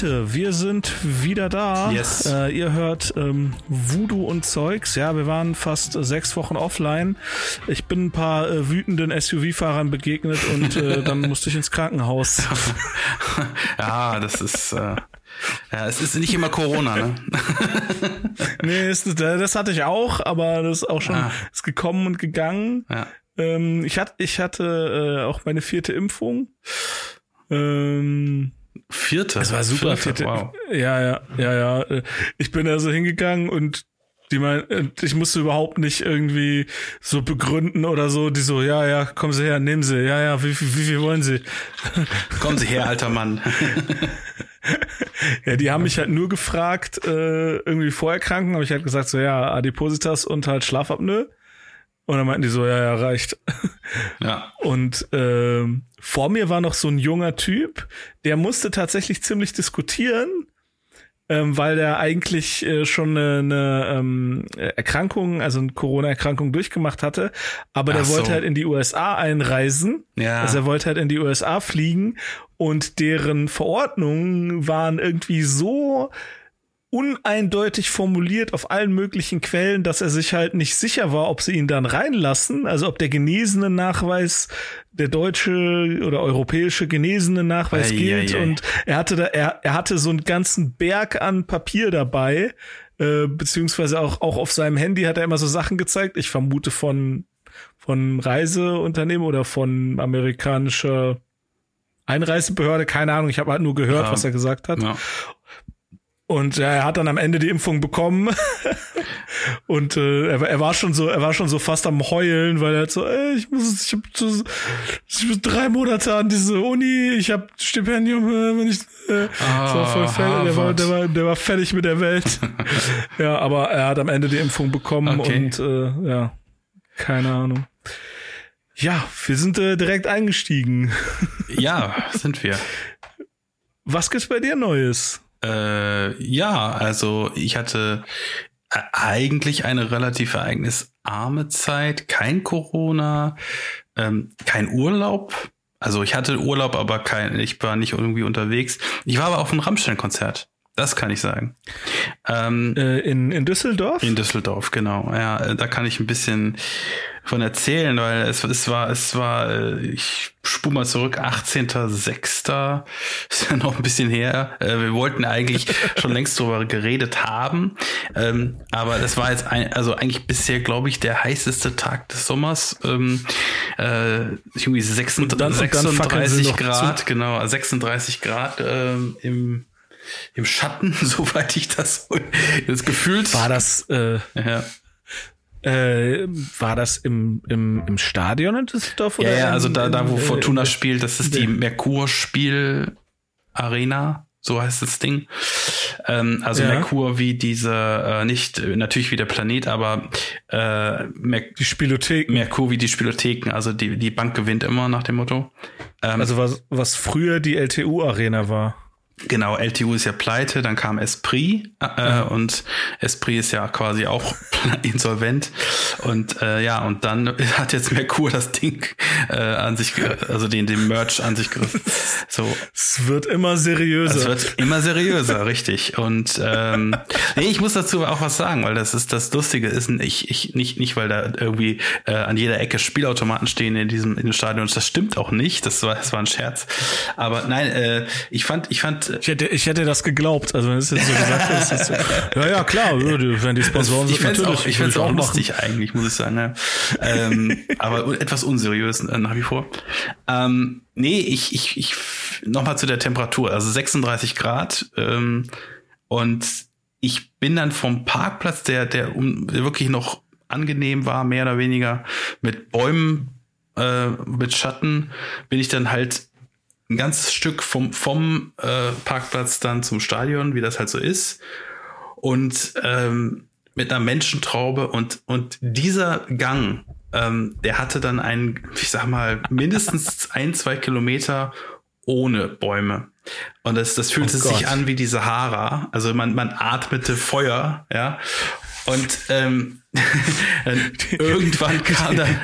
Leute, wir sind wieder da. Yes. Äh, ihr hört ähm, Voodoo und Zeugs. Ja, wir waren fast äh, sechs Wochen offline. Ich bin ein paar äh, wütenden SUV-Fahrern begegnet und äh, dann musste ich ins Krankenhaus. ja, das ist. Äh, ja, es ist nicht immer Corona, ne? nee, ist, das hatte ich auch, aber das ist auch schon Ah. ist gekommen und gegangen. Ja. Ähm, ich, hatte, ich hatte äh, auch meine vierte Impfung. Ähm, Vierte. Das war super. Vierte, Vierte, wow. Ja, ja, ja, ja. Ich bin also hingegangen und die mein, und ich musste überhaupt nicht irgendwie so begründen oder so. Die so, ja, ja, kommen Sie her, nehmen Sie. Ja, ja, wie, wie, wie viel wollen Sie? Kommen Sie her, alter Mann. Ja, die haben mich halt nur gefragt, äh, irgendwie Vorerkranken, habe ich halt gesagt, so ja, Adipositas und halt Schlafapnoe. Und dann meinten die so, ja, ja, reicht. Ja. Und ähm, vor mir war noch so ein junger Typ, der musste tatsächlich ziemlich diskutieren, ähm, weil der eigentlich äh, schon eine, eine ähm, Erkrankung, also eine Corona-Erkrankung durchgemacht hatte, aber der Ach so. wollte halt in die USA einreisen. Ja. Also er wollte halt in die USA fliegen und deren Verordnungen waren irgendwie so uneindeutig formuliert auf allen möglichen Quellen, dass er sich halt nicht sicher war, ob sie ihn dann reinlassen, also ob der genesene Nachweis, der deutsche oder europäische genesene Nachweis Ei, gilt ei, ei. und er hatte da er, er hatte so einen ganzen Berg an Papier dabei, äh, beziehungsweise auch auch auf seinem Handy hat er immer so Sachen gezeigt, ich vermute von von Reiseunternehmen oder von amerikanischer Einreisebehörde, keine Ahnung, ich habe halt nur gehört, Ja. was er gesagt hat. ja. Und ja, er hat dann am Ende die Impfung bekommen. und äh, er, war- er war schon so, er war schon so fast am heulen, weil er hat so, ey, ich muss, ich hab so, ich muss drei Monate an diese Uni, ich hab Stipendium, äh, wenn ich, äh, das war voll Ah, fertig, der war, der war, der war fertig mit der Welt. ja, aber er hat am Ende die Impfung bekommen Okay. und äh, ja, keine Ahnung. Ja, wir sind äh, direkt eingestiegen. ja, sind wir. Was gibt's bei dir Neues? Äh, ja, also ich hatte äh, eigentlich eine relativ ereignisarme Zeit, kein Corona, ähm, kein Urlaub. Also ich hatte Urlaub, aber kein, ich war nicht irgendwie unterwegs. Ich war aber auf einem Rammstein-Konzert. Das kann ich sagen. Ähm, Äh, in, in Düsseldorf? in Düsseldorf, genau. Ja, äh, da kann ich ein bisschen von erzählen, weil es, es war, es war, äh, ich spule mal zurück, 18.06. ist ja noch ein bisschen her. Wir wollten eigentlich schon längst drüber geredet haben. Ähm, Aber das war jetzt ein, also eigentlich bisher, glaube ich, der heißeste Tag des Sommers. Ähm, äh, irgendwie 36, Und dann- und dann fackeln sie 36 noch Grad, genau, 36 Grad ähm, im im Schatten, soweit ich das das gefühlt. War das, äh, Ja. Äh, war das im, im, im Stadion in Düsseldorf? Ja, ja, in- also da, da wo in- Fortuna in- spielt, das ist die Merkur Spiel Arena, so heißt das Ding. Ähm, also Ja. Merkur wie diese, äh, nicht äh, natürlich wie der Planet, aber äh, Mer Die Spielothek. Merkur wie die Spielotheken, also die, die Bank gewinnt immer nach dem Motto. Ähm, Also was, was früher die LTU-Arena war. Genau, LTU ist ja pleite, dann kam Esprit äh, und Esprit ist ja quasi auch insolvent und äh, ja und dann hat jetzt Merkur das Ding äh, an sich, also den den Merch an sich gerissen. So, Es wird immer seriöser. es wird immer seriöser, richtig. Und ähm, nee, ich muss dazu auch was sagen, weil das ist das Lustige ist, ich, ich nicht nicht, weil da irgendwie äh, an jeder Ecke Spielautomaten stehen in diesem in dem Stadion. Das stimmt auch nicht. Das war das war ein Scherz. Aber nein, äh, ich fand ich fand ich hätte, ich hätte das geglaubt. Also wenn es jetzt so gesagt ist, ist so, ja, ja, klar, würde, wenn die Sponsoren ich sind, fände natürlich. auch, ich würde fänd's auch machen. lustig eigentlich, muss ich sagen. Ja. ähm, aber etwas unseriös äh, nach wie vor. Ähm, nee, ich, ich, ich nochmal zu der Temperatur, also 36 Grad. Ähm, und ich bin dann vom Parkplatz, der, der, um, der wirklich noch angenehm war, mehr oder weniger, mit Bäumen, äh, mit Schatten, bin ich dann halt ein ganzes Stück vom, vom äh, Parkplatz dann zum Stadion, wie das halt so ist. Und ähm, mit einer Menschentraube und, und dieser Gang, ähm, der hatte dann einen, ich sag mal, mindestens ein, zwei Kilometer ohne Bäume. Und das, das fühlte Oh sich an wie die Sahara. Also man, man atmete Feuer, ja. Und ähm, irgendwann kam dann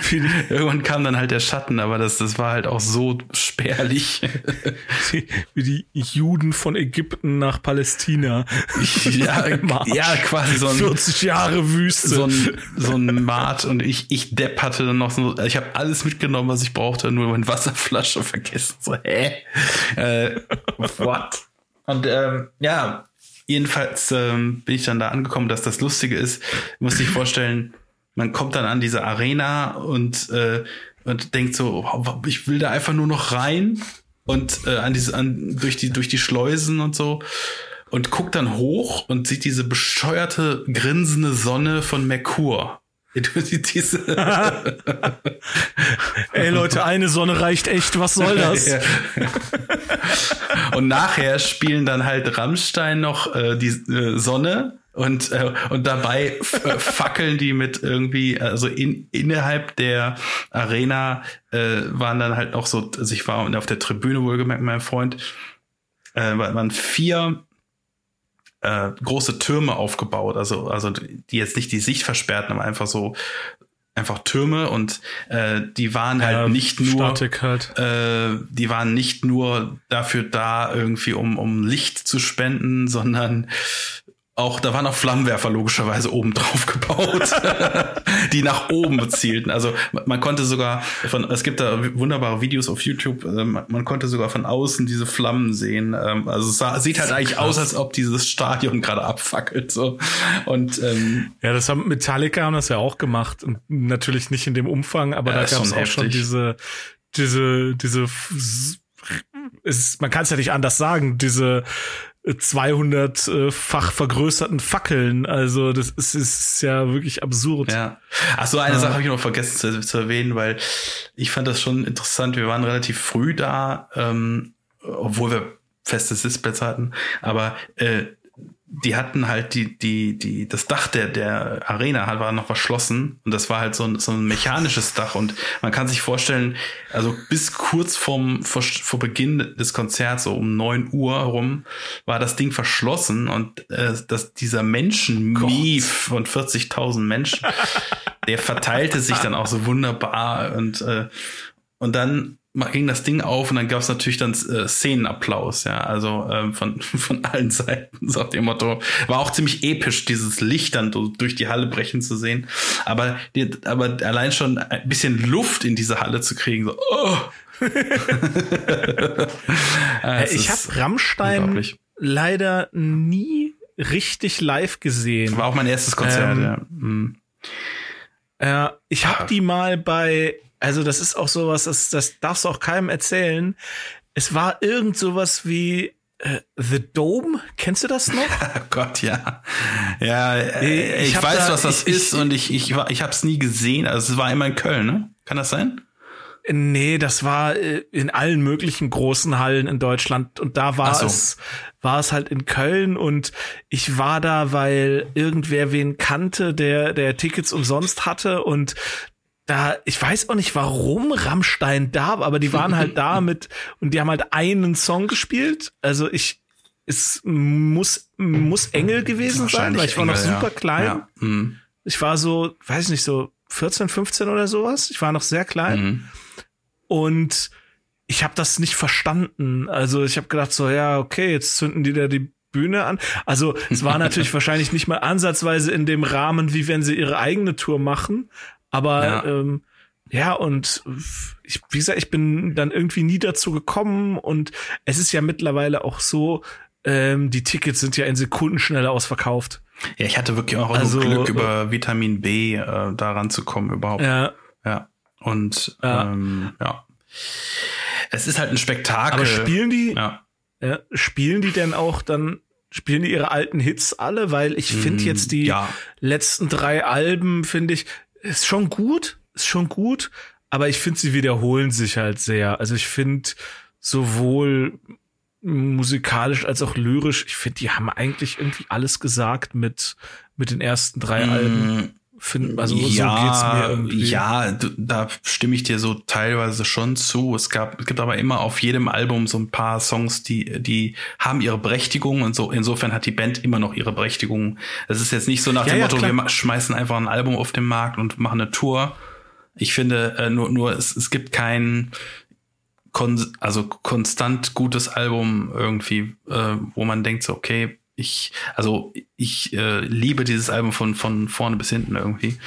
irgendwann kam dann halt der Schatten, aber das, das war halt auch so spärlich. Wie die Juden von Ägypten nach Palästina. ja, ja, quasi so ein 40 Jahre Wüste. so ein, so ein Mart und ich, ich Depp hatte dann noch so, ich habe alles mitgenommen, was ich brauchte, nur meine Wasserflasche vergessen. So, hä? Äh, what? Und ähm, ja, jedenfalls ähm, bin ich dann da angekommen, dass das Lustige ist, muss ich vorstellen, man kommt dann an diese Arena und, äh, und denkt so, ich will da einfach nur noch rein und äh, an diese, an, durch die, durch die Schleusen und so und guckt dann hoch und sieht diese bescheuerte, grinsende Sonne von Merkur. Diese, Ey Leute, eine Sonne reicht echt, was soll das? Ja. und nachher spielen dann halt Rammstein noch äh, die äh, Sonne und äh, und dabei äh, fackeln die mit irgendwie also in, innerhalb der Arena äh, waren dann halt noch so also ich war auf der Tribüne wohlgemerkt meinem Freund äh, waren vier äh, große Türme aufgebaut, also also die jetzt nicht die Sicht versperrten, aber einfach so einfach Türme und äh, die waren halt Ja, nicht nur halt. äh, die waren nicht nur dafür da, irgendwie um, um Licht zu spenden, sondern auch, da waren auch Flammenwerfer logischerweise oben drauf gebaut, die nach oben zielten. Also man, konnte sogar von, es gibt da wunderbare Videos auf YouTube, ähm, man, konnte sogar von außen diese Flammen sehen. Ähm, also es sah, sieht halt eigentlich aus, als ob dieses Stadion gerade abfackelt. So. Und ähm, Ja, das haben Metallica haben das ja auch gemacht und natürlich nicht in dem Umfang, aber Ja, da ist gab es auch schon diese, diese, diese, es, man kann es ja nicht anders sagen, diese 200-fach vergrößerten Fackeln. Also das ist, ist ja wirklich absurd. Ja. Ach so, eine Ja. Sache habe ich noch vergessen zu, zu erwähnen, weil ich fand das schon interessant. Wir waren relativ früh da, ähm, obwohl wir feste Sitzplätze hatten, aber äh, die hatten halt die, die, die, das Dach der, der Arena halt war noch verschlossen und das war halt so ein, so ein mechanisches Dach und man kann sich vorstellen, also bis kurz vorm, vor, vor Beginn des Konzerts, so um neun Uhr rum, war das Ding verschlossen und äh, dass dieser Menschenmief von 40.000 Menschen, der verteilte sich dann auch so wunderbar und, äh, und dann ging das Ding auf und dann gab es natürlich dann äh, Szenenapplaus, ja, also ähm, von, von allen Seiten, so auf dem Motto. War auch ziemlich episch, dieses Licht dann durch die Halle brechen zu sehen. Aber, die, aber allein schon ein bisschen Luft in diese Halle zu kriegen, so, oh. Äh, ich habe Rammstein leider nie richtig live gesehen. War auch mein erstes Konzert, Ähm, ja. Mhm. Ja, ich habe die mal bei, also das ist auch sowas, das, das darfst du auch keinem erzählen. Es war irgend sowas wie äh, The Dome, kennst du das noch? Oh Gott, ja. Ja, Ich äh, ich, hab weiß, da- was das ich- ich- ist und ich, ich, war- ich habe es nie gesehen. Also es war immer in Köln, ne? Kann das sein? Nee, das war äh, in allen möglichen großen Hallen in Deutschland und da war so. es war es halt in Köln und ich war da, weil irgendwer wen kannte, der der Tickets umsonst hatte und da ich weiß auch nicht, warum Rammstein da war, aber die waren halt da mit und die haben halt einen Song gespielt. Also ich es muss muss Engel gewesen sein, weil ich war noch Engel, ja. super klein. Ja. Mhm. Ich war so, weiß nicht, so 14, 15 oder sowas. Ich war noch sehr klein. Mhm. Und ich habe das nicht verstanden. Also ich habe gedacht so, ja, okay, jetzt zünden die da die Bühne an. Also es war natürlich wahrscheinlich nicht mal ansatzweise in dem Rahmen, wie wenn sie ihre eigene Tour machen. Aber Ja. ähm, ja und ich, wie gesagt, ich bin dann irgendwie nie dazu gekommen. Und es ist ja mittlerweile auch so, ähm, die Tickets sind ja in Sekunden schneller ausverkauft. Ja, ich hatte wirklich auch Also, Glück, über Vitamin B äh, da ranzukommen überhaupt. Ja. Ja, Und Ja. Ähm, ja. Es ist halt ein Spektakel. aber spielen die, ja. Ja, spielen die denn auch dann, spielen die ihre alten Hits alle? Weil ich finde Mm, jetzt die ja. letzten drei Alben, finde ich, ist schon gut, ist schon gut, aber ich finde, sie wiederholen sich halt sehr. Also ich finde sowohl musikalisch als auch lyrisch, ich finde, die haben eigentlich irgendwie alles gesagt mit, mit den ersten drei Alben. Find, also ja, so geht's mir irgendwie. Ja, da stimme ich dir so teilweise schon zu. Es gab, es gibt aber immer auf jedem Album so ein paar Songs, die, die haben ihre Berechtigung und so. Insofern hat die Band immer noch ihre Berechtigung. Es ist jetzt nicht so nach Ja, dem ja, Motto, klar. wir schmeißen einfach ein Album auf den Markt und machen eine Tour. Ich finde, äh, nur, nur es, es gibt kein kon also konstant gutes Album irgendwie, äh, wo man denkt so, okay, ich, also ich äh, liebe dieses Album von, von vorne bis hinten irgendwie.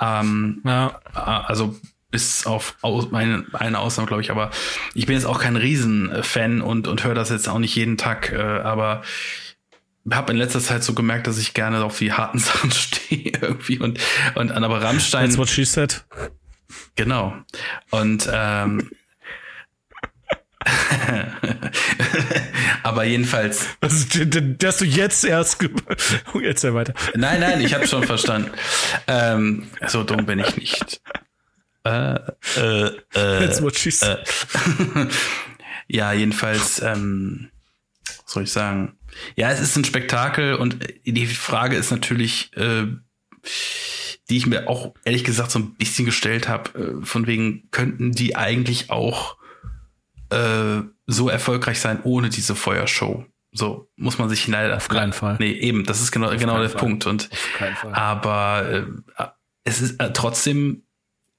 Ähm, Ja, äh, also bis auf aus, meine, eine Ausnahme, glaube ich, aber ich bin jetzt auch kein Riesenfan und, und höre das jetzt auch nicht jeden Tag, äh, aber habe in letzter Zeit so gemerkt, dass ich gerne auf die harten Sachen stehe irgendwie und, und aber Rammstein. that's what she said. Genau. Und ähm, aber jedenfalls, Also, dass du jetzt erst, jetzt ja weiter. nein, nein, ich habe schon verstanden. Ähm, so dumm bin ich nicht. Äh, äh, äh, That's what she said. ja, jedenfalls, ähm, was soll ich sagen? Ja, es ist ein Spektakel und die Frage ist natürlich, äh, die ich mir auch ehrlich gesagt so ein bisschen gestellt habe, äh, von wegen, könnten die eigentlich auch äh, so erfolgreich sein ohne diese Feuershow? So muss man sich leider. Auf keinen Fall. Nee, eben, das ist genau, genau der Fall. Punkt. Und Auf keinen Fall. aber äh, es ist äh, trotzdem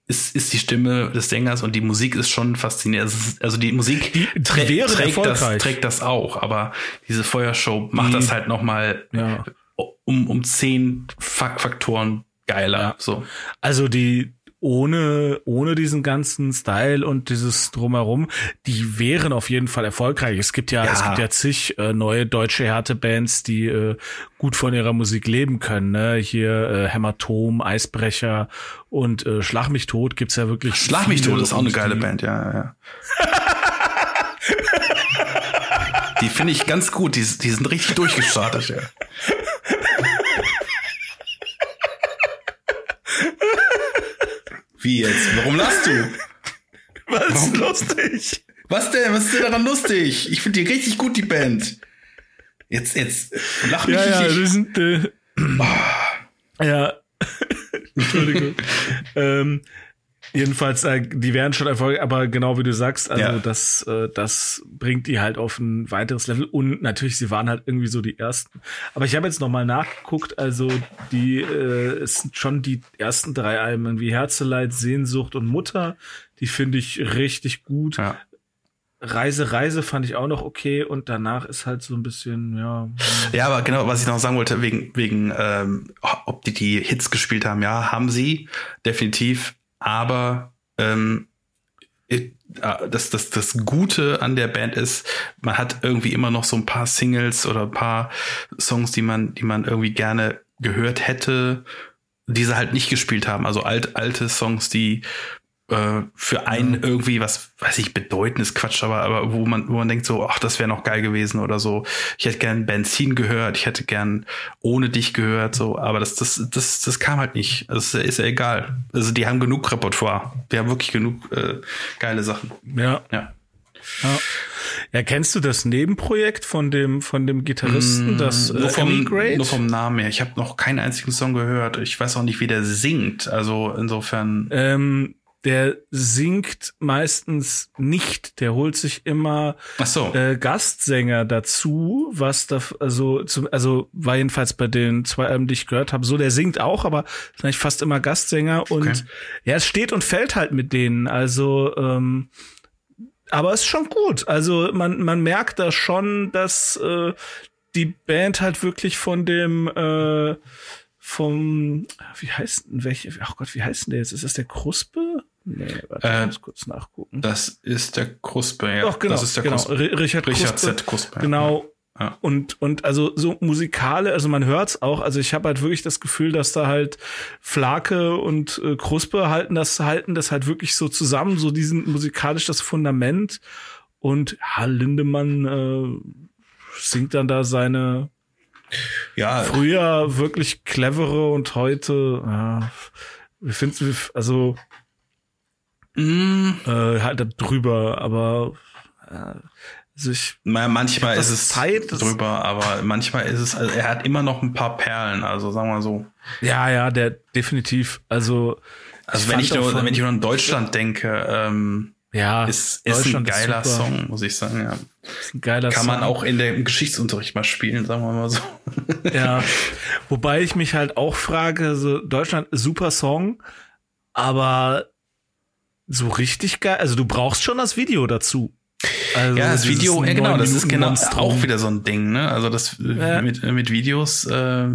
ist, ist die Stimme des Sängers und die Musik ist schon faszinierend. Ist, also die Musik Die- die trä- trägt, das, trägt das auch, aber diese Feuershow macht Die- das halt noch mal Ja. um, um zehn Fak Faktoren geiler. Ja. So. Also die ohne ohne diesen ganzen Style und dieses drumherum, die wären auf jeden Fall erfolgreich. Es gibt ja, Ja. es gibt ja zig äh, neue deutsche Härtebands, die äh, gut von ihrer Musik leben können. Ne? Hier äh, Hämatom, Eisbrecher und äh, Schlag mich tot gibt's ja wirklich. Schlag mich tot ist auch eine geile die, Band, ja, ja. die finde ich ganz gut, die, die sind richtig durchgestartet, ja. Wie jetzt? Warum lachst du? Was lustig. Was denn? Was ist denn daran lustig? Ich finde die richtig gut, die Band. Jetzt, jetzt, lach mich Ja, ja, nicht. wir sind äh, ja. Entschuldigung. ähm, jedenfalls, äh, die wären schon erfolgreich, aber genau wie du sagst, also Ja. das, äh, das bringt die halt auf ein weiteres Level und natürlich, sie waren halt irgendwie so die ersten. Aber ich habe jetzt noch mal nachgeguckt, also die äh, es sind schon die ersten drei Alben wie Herzeleid, Sehnsucht und Mutter, die finde ich richtig gut. Ja. Reise, Reise fand ich auch noch okay und danach ist halt so ein bisschen, ja. Ja, aber genau, was ich noch sagen wollte, wegen, wegen ähm, ob die die Hits gespielt haben, ja, haben sie, definitiv. Aber ähm, äh, das, das, das Gute an der Band ist, man hat irgendwie immer noch so ein paar Singles oder ein paar Songs, die man, die man irgendwie gerne gehört hätte, die sie halt nicht gespielt haben. Also alt, alte Songs, die äh, für einen irgendwie was, weiß ich, bedeutendes Quatsch, aber, aber wo man, wo man denkt so, ach, das wäre noch geil gewesen oder so. Ich hätte gern Benzin gehört, ich hätte gern ohne dich gehört, so, aber das, das, das, das kam halt nicht. Das ist ja egal. Also die haben genug Repertoire. Die haben wirklich genug äh, geile Sachen. Ja, Ja. Ja. ja, kennst du das Nebenprojekt von dem von dem Gitarristen, das nur, äh, vom, Emigrate? nur vom Namen her. Ich habe noch keinen einzigen Song gehört. Ich weiß auch nicht, wie der singt. Also insofern. ähm, der singt meistens nicht. Der holt sich immer so. äh, Gastsänger dazu, was da also zum, also war jedenfalls bei den zwei Alben, die ich gehört habe, so der singt auch, aber ist eigentlich fast immer Gastsänger und Okay. ja, es steht und fällt halt mit denen. Also ähm, aber ist schon gut. Also man man merkt da schon, dass äh, die Band halt wirklich von dem äh, vom wie heißt denn welche ach Gott wie heißt denn der jetzt ist das der Kruspe nee warte Äh, ich muss kurz nachgucken Das ist der Kruspe, ja. doch genau Das ist der genau Kruspe. Ri- Richard, Richard Kruspe, Z. Kruspe. genau Ja. und und also so musikale also man hört's auch also ich habe halt wirklich das Gefühl dass da halt Flake und äh, Kruspe halten das halten das halt wirklich so zusammen so diesen musikalisch das Fundament und ja, Lindemann äh, singt dann da seine Ja, früher wirklich clevere und heute ja, wir finden also mm, äh, halt da drüber, aber äh, Also ich, manchmal ist es Zeit, drüber, aber manchmal ist es, also er hat immer noch ein paar Perlen, also sagen wir so. Ja, ja, der definitiv. Also, also wenn ich nur, wenn ich nur an Deutschland denke, ähm, ja, ist, ist ein geiler ist Song, muss ich sagen. Ja. Ist ein geiler Kann Song. man auch in dem Geschichtsunterricht mal spielen, sagen wir mal so. Ja, wobei ich mich halt auch frage, so Deutschland super Song, aber so richtig geil, also du brauchst schon das Video dazu. Also ja, das Video, ja, genau, das ist genau auch wieder so ein Ding, ne? Also das Ja. mit, mit Videos, äh,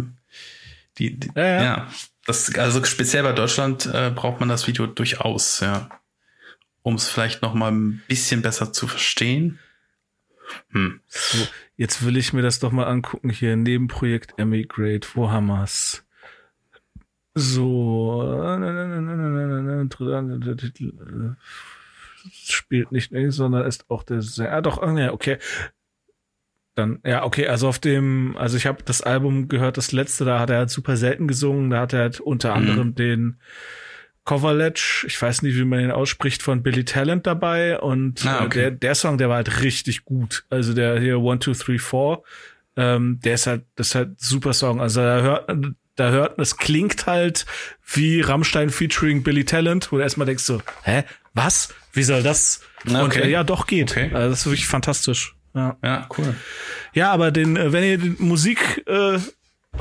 die, die Ja, ja. ja. Das, also speziell bei Deutschland äh, braucht man das Video durchaus, ja. Um es vielleicht noch mal ein bisschen besser zu verstehen. Hm. So, jetzt will ich mir das doch mal angucken hier. Nebenprojekt Emigrate, wo haben wir's? So, spielt nicht sondern ist auch der. Ah, doch, ah, ja, okay. Dann, ja, okay, also auf dem, also ich habe das Album gehört, das letzte, da hat er halt super selten gesungen, da hat er halt unter Mhm. anderem den Coverledge, ich weiß nicht, wie man den ausspricht, von Billy Talent dabei und Ah, äh, okay. der, der Song, der war halt richtig gut. Also der hier One, Two, Three, Four, ähm, der ist halt, das ist halt super Song. Also da hört, da hört, es klingt halt wie Rammstein featuring Billy Talent, wo du erstmal denkst so, hä, was? Wie soll das? Na, Und okay. äh, ja, doch geht. Okay. Also das ist wirklich fantastisch. Ja. Ja, cool. Ja, aber den, äh, wenn ihr die Musik äh,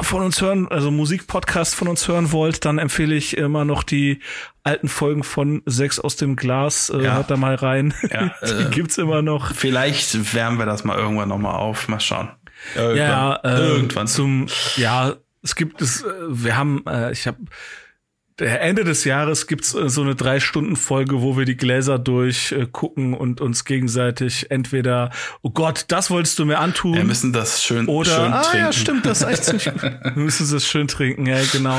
von uns hören, also Musikpodcast von uns hören wollt, dann empfehle ich immer noch die alten Folgen von Sechs aus dem Glas. Äh, Ja. Hört da mal rein. Ja, die äh, gibt's immer noch. Vielleicht wärmen wir das mal irgendwann noch mal auf. Mal schauen. Irgendwann. Ja, äh, irgendwann. zum ja, es gibt es. Äh, wir haben, äh, ich habe Ende des Jahres gibt's äh, so eine drei Stunden Folge, wo wir die Gläser durchgucken äh, und uns gegenseitig entweder, oh Gott, das wolltest du mir antun. wir müssen das schön, Oder, schön ah trinken. ja, stimmt, das ist echt ziemlich gut. Wir müssen es schön trinken, ja, genau.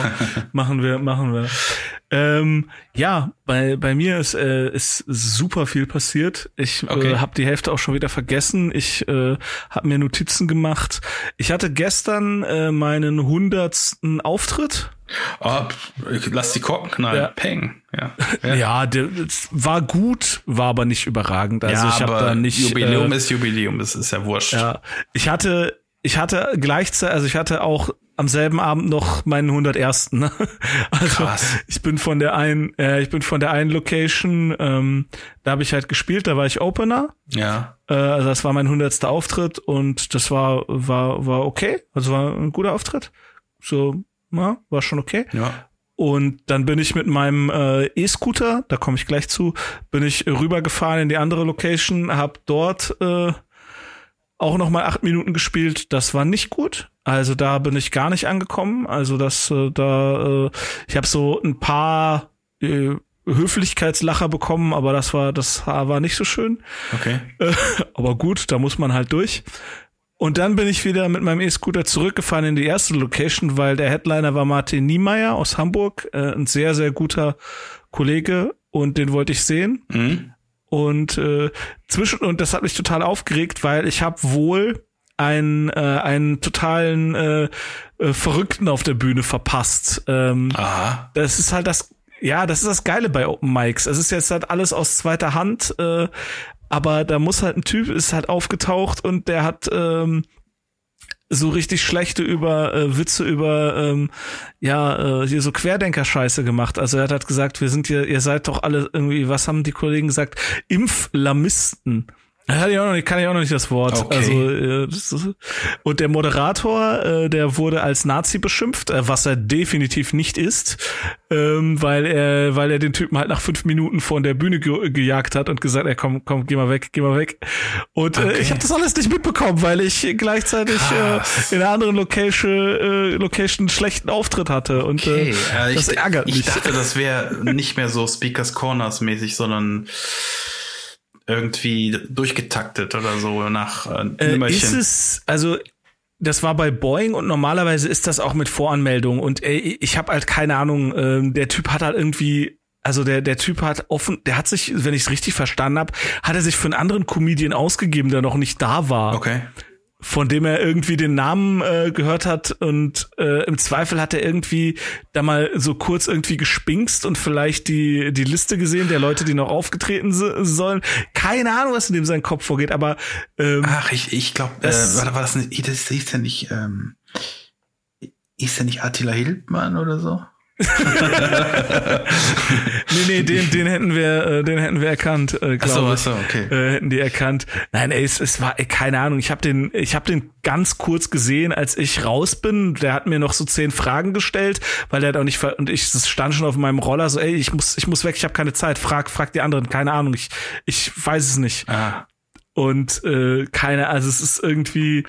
Machen wir, machen wir. Ähm, ja, bei, bei mir ist, äh, ist super viel passiert. Ich Okay. äh, habe die Hälfte auch schon wieder vergessen. Ich äh, habe mir Notizen gemacht. Ich hatte gestern äh, meinen hundertsten Auftritt. Ich lass die Korken knallen. Ja. Peng. Ja. Ja, der, das war gut, war aber nicht überragend. Also ja, ich habe da nicht. Jubiläum äh, ist Jubiläum, das ist ja wurscht. Ja, ich hatte, ich hatte gleichzeitig, also ich hatte auch am selben Abend noch meinen 101. Ne? Also Krass. ich bin von der einen, äh, ich bin von der einen Location, ähm, da habe ich halt gespielt, da war ich Opener. Ja. Äh, also das war mein 100. Auftritt und das war war war okay, also war ein guter Auftritt. So, ja, war schon okay. Ja. Und dann bin ich mit meinem äh, E-Scooter, da komme ich gleich zu, bin ich rübergefahren in die andere Location, habe dort äh, auch noch mal acht Minuten gespielt. Das war nicht gut. Also da bin ich gar nicht angekommen. Also das äh, da, äh, ich habe so ein paar äh, Höflichkeitslacher bekommen, aber das war das war nicht so schön. Okay. Äh, aber gut, da muss man halt durch. Und dann bin ich wieder mit meinem E-Scooter zurückgefahren in die erste Location, weil der Headliner war Martin Niemeyer aus Hamburg, äh, ein sehr, sehr guter Kollege und den wollte ich sehen. Mhm. Und äh, zwischen und das hat mich total aufgeregt, weil ich habe wohl einen äh, einen totalen äh, äh, Verrückten auf der Bühne verpasst. Ähm, Aha. das ist halt das, ja, das ist das Geile bei Open Mics. Es ist jetzt halt alles aus zweiter Hand, äh, aber da muss halt ein Typ, ist halt aufgetaucht und der hat ähm, so richtig schlechte über äh, Witze über ähm, ja äh, hier so Querdenker-Scheiße gemacht. Also er hat halt gesagt, wir sind hier, ihr seid doch alle irgendwie, was haben die Kollegen gesagt, Impflamisten. Hatte ich auch noch nicht, kann ich auch noch nicht das Wort. Okay. Also äh, das ist, und der Moderator, äh, der wurde als Nazi beschimpft, äh, was er definitiv nicht ist, ähm, weil er, weil er den Typen halt nach fünf Minuten von der Bühne ge gejagt hat und gesagt, ey, komm, komm, geh mal weg, geh mal weg. Und äh, Okay. ich habe das alles nicht mitbekommen, weil ich gleichzeitig Krass. äh, in einer anderen Location, äh, Location einen schlechten Auftritt hatte und Okay. äh, Äh, das ich, ärgert ich mich. dachte, das wäre nicht mehr so Speakers Corners mäßig, sondern irgendwie durchgetaktet oder so nach äh, Äh, Nummerchen. ist es, also das war bei Boeing und normalerweise ist das auch mit Voranmeldung und äh, ich habe halt keine Ahnung, ähm, der Typ hat halt irgendwie also der der Typ hat offen, der hat sich, wenn ich es richtig verstanden habe, hat er sich für einen anderen Comedian ausgegeben, der noch nicht da war. okay. Von dem er irgendwie den Namen äh, gehört hat und äh, im Zweifel hat er irgendwie da mal so kurz irgendwie gespinkst und vielleicht die die Liste gesehen der Leute, die noch aufgetreten sollen. Keine Ahnung, was in dem seinen Kopf vorgeht, aber ähm, ach ich ich glaube, äh, war, war das nicht, das ist ja nicht ähm, ist ja nicht Attila Hildmann oder so? Nee, nee, den, den hätten wir, äh, den hätten wir erkannt, äh, glaube ich. Achso, okay. Äh, hätten die erkannt. Nein, ey, es, es war ey, keine Ahnung. Ich habe den, ich habe den ganz kurz gesehen, als ich raus bin. Der hat mir noch so zehn Fragen gestellt, weil der hat auch nicht und ich stand schon auf meinem Roller so, ey, ich muss, ich muss weg, ich habe keine Zeit. Frag, frag die anderen, keine Ahnung. Ich, ich weiß es nicht. Ah. Und äh, keine, also es ist irgendwie,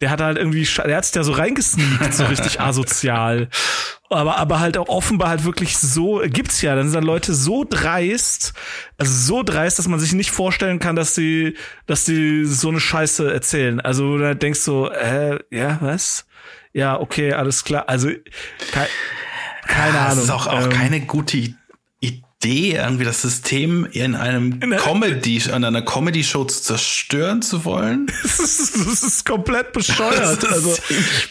der hat halt irgendwie, der hat sich da so reingesneakt, so richtig asozial. Aber, aber halt auch offenbar halt wirklich so, gibt's ja, dann sind dann Leute so dreist, also so dreist, dass man sich nicht vorstellen kann, dass die, dass die so eine Scheiße erzählen. Also da denkst du, äh, ja, was? Ja, okay, alles klar. Also, ke keine ja, Ahnung. Das ist auch, auch ähm, keine gute Idee, irgendwie das System in einem in Comedy, an einer Comedy-Show zu zerstören zu wollen. Das ist, das ist komplett bescheuert. also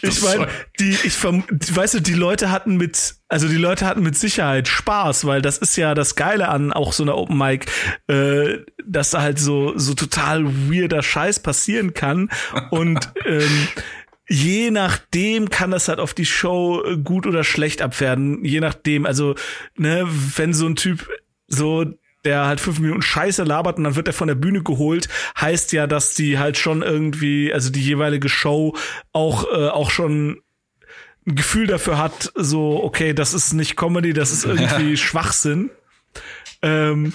ich meine, die, ich weißt du, die Leute hatten mit, also die Leute hatten mit Sicherheit Spaß, weil das ist ja das Geile an auch so einer Open Mic, äh, dass da halt so so total weirder Scheiß passieren kann und ähm, je nachdem kann das halt auf die Show äh, gut oder schlecht abwerden. Je nachdem, also, ne, wenn so ein Typ so der halt fünf Minuten Scheiße labert und dann wird er von der Bühne geholt, heißt ja, dass die halt schon irgendwie, also die jeweilige Show auch äh, auch schon ein Gefühl dafür hat, so okay, das ist nicht Comedy, das ist irgendwie ja. Schwachsinn. Ähm,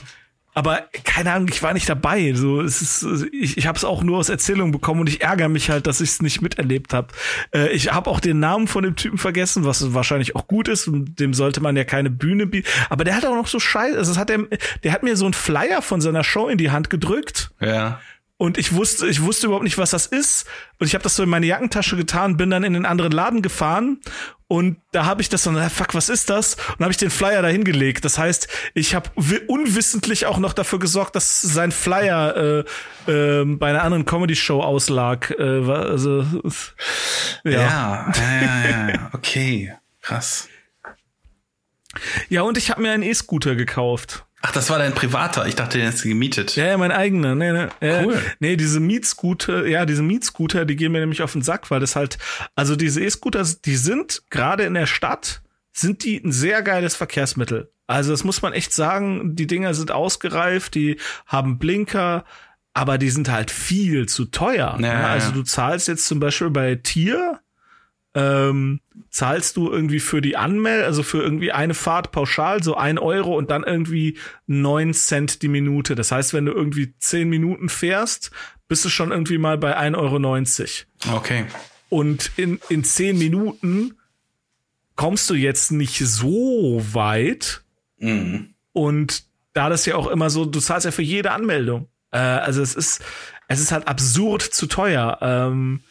aber keine Ahnung, ich war nicht dabei. So, es ist, ich, ich habe es auch nur aus Erzählung bekommen und ich ärgere mich halt, dass ich es nicht miterlebt habe. Äh, ich habe auch den Namen von dem Typen vergessen, was wahrscheinlich auch gut ist. Und dem sollte man ja keine Bühne bieten. Aber der hat auch noch so Scheiße. Also, das hat der, der hat mir so einen Flyer von seiner Show in die Hand gedrückt. Ja. Und ich wusste, ich wusste überhaupt nicht, was das ist. Und ich habe das so in meine Jackentasche getan, bin dann in den anderen Laden gefahren und da habe ich das so, na, fuck, was ist das? Und habe ich den Flyer da hingelegt. Das heißt, ich habe unwissentlich auch noch dafür gesorgt, dass sein Flyer äh, äh, bei einer anderen Comedy-Show auslag. Äh, also ja. ja, ja, ja, ja. okay, krass. Ja, und ich habe mir einen E-Scooter gekauft. Ach, das war dein privater. Ich dachte, den hast du gemietet. Ja, ja, mein eigener. Nee, nee, cool. Nee, diese Mietscooter, ja, diese Mietscooter, die gehen mir nämlich auf den Sack, weil das halt, also diese E-Scooter, die sind gerade in der Stadt, sind die ein sehr geiles Verkehrsmittel. Also das muss man echt sagen, die Dinger sind ausgereift, die haben Blinker, aber die sind halt viel zu teuer. Ja, ne? Also du zahlst jetzt zum Beispiel bei Tier, ähm, zahlst du irgendwie für die Anmeldung, also für irgendwie eine Fahrt pauschal so ein Euro und dann irgendwie neun Cent die Minute. Das heißt, wenn du irgendwie zehn Minuten fährst, bist du schon irgendwie mal bei 1,90 Euro. Okay. Und in, in zehn Minuten kommst du jetzt nicht so weit. Mhm. Und da das ja auch immer so, du zahlst ja für jede Anmeldung. Äh, also es ist, es ist halt absurd zu teuer. Ähm,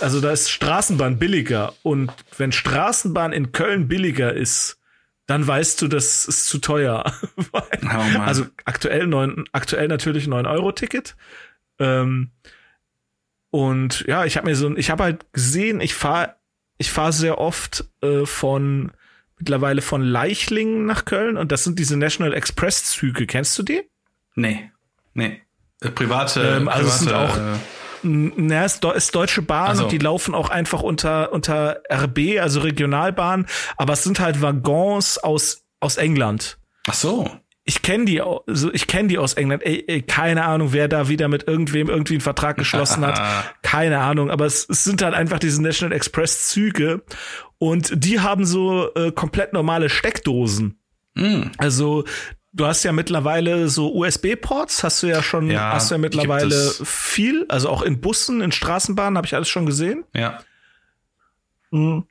also da ist Straßenbahn billiger und wenn Straßenbahn in Köln billiger ist, dann weißt du, das ist zu teuer. oh also aktuell neun, aktuell natürlich 9 Euro Ticket. Ähm, und ja, ich habe mir so, ich habe halt gesehen, ich fahre, ich fahre sehr oft äh, von mittlerweile von Leichlingen nach Köln und das sind diese National Express Züge. Kennst du die? Nee, nee. Äh, private, ähm, also private, sind auch äh na, es ist Deutsche Bahn also. und die laufen auch einfach unter, unter RB, also Regionalbahn, aber es sind halt Waggons aus, aus England. Ach so. Ich kenne die, also ich kenne die aus England. Ey, ey, keine Ahnung, wer da wieder mit irgendwem irgendwie einen Vertrag geschlossen hat. keine Ahnung, aber es, es sind halt einfach diese National Express Züge und die haben so äh, komplett normale Steckdosen. Mm. Also Du hast ja mittlerweile so USB-Ports, hast du ja schon, ja, hast du ja mittlerweile viel, also auch in Bussen, in Straßenbahnen habe ich alles schon gesehen. Ja. Mhm.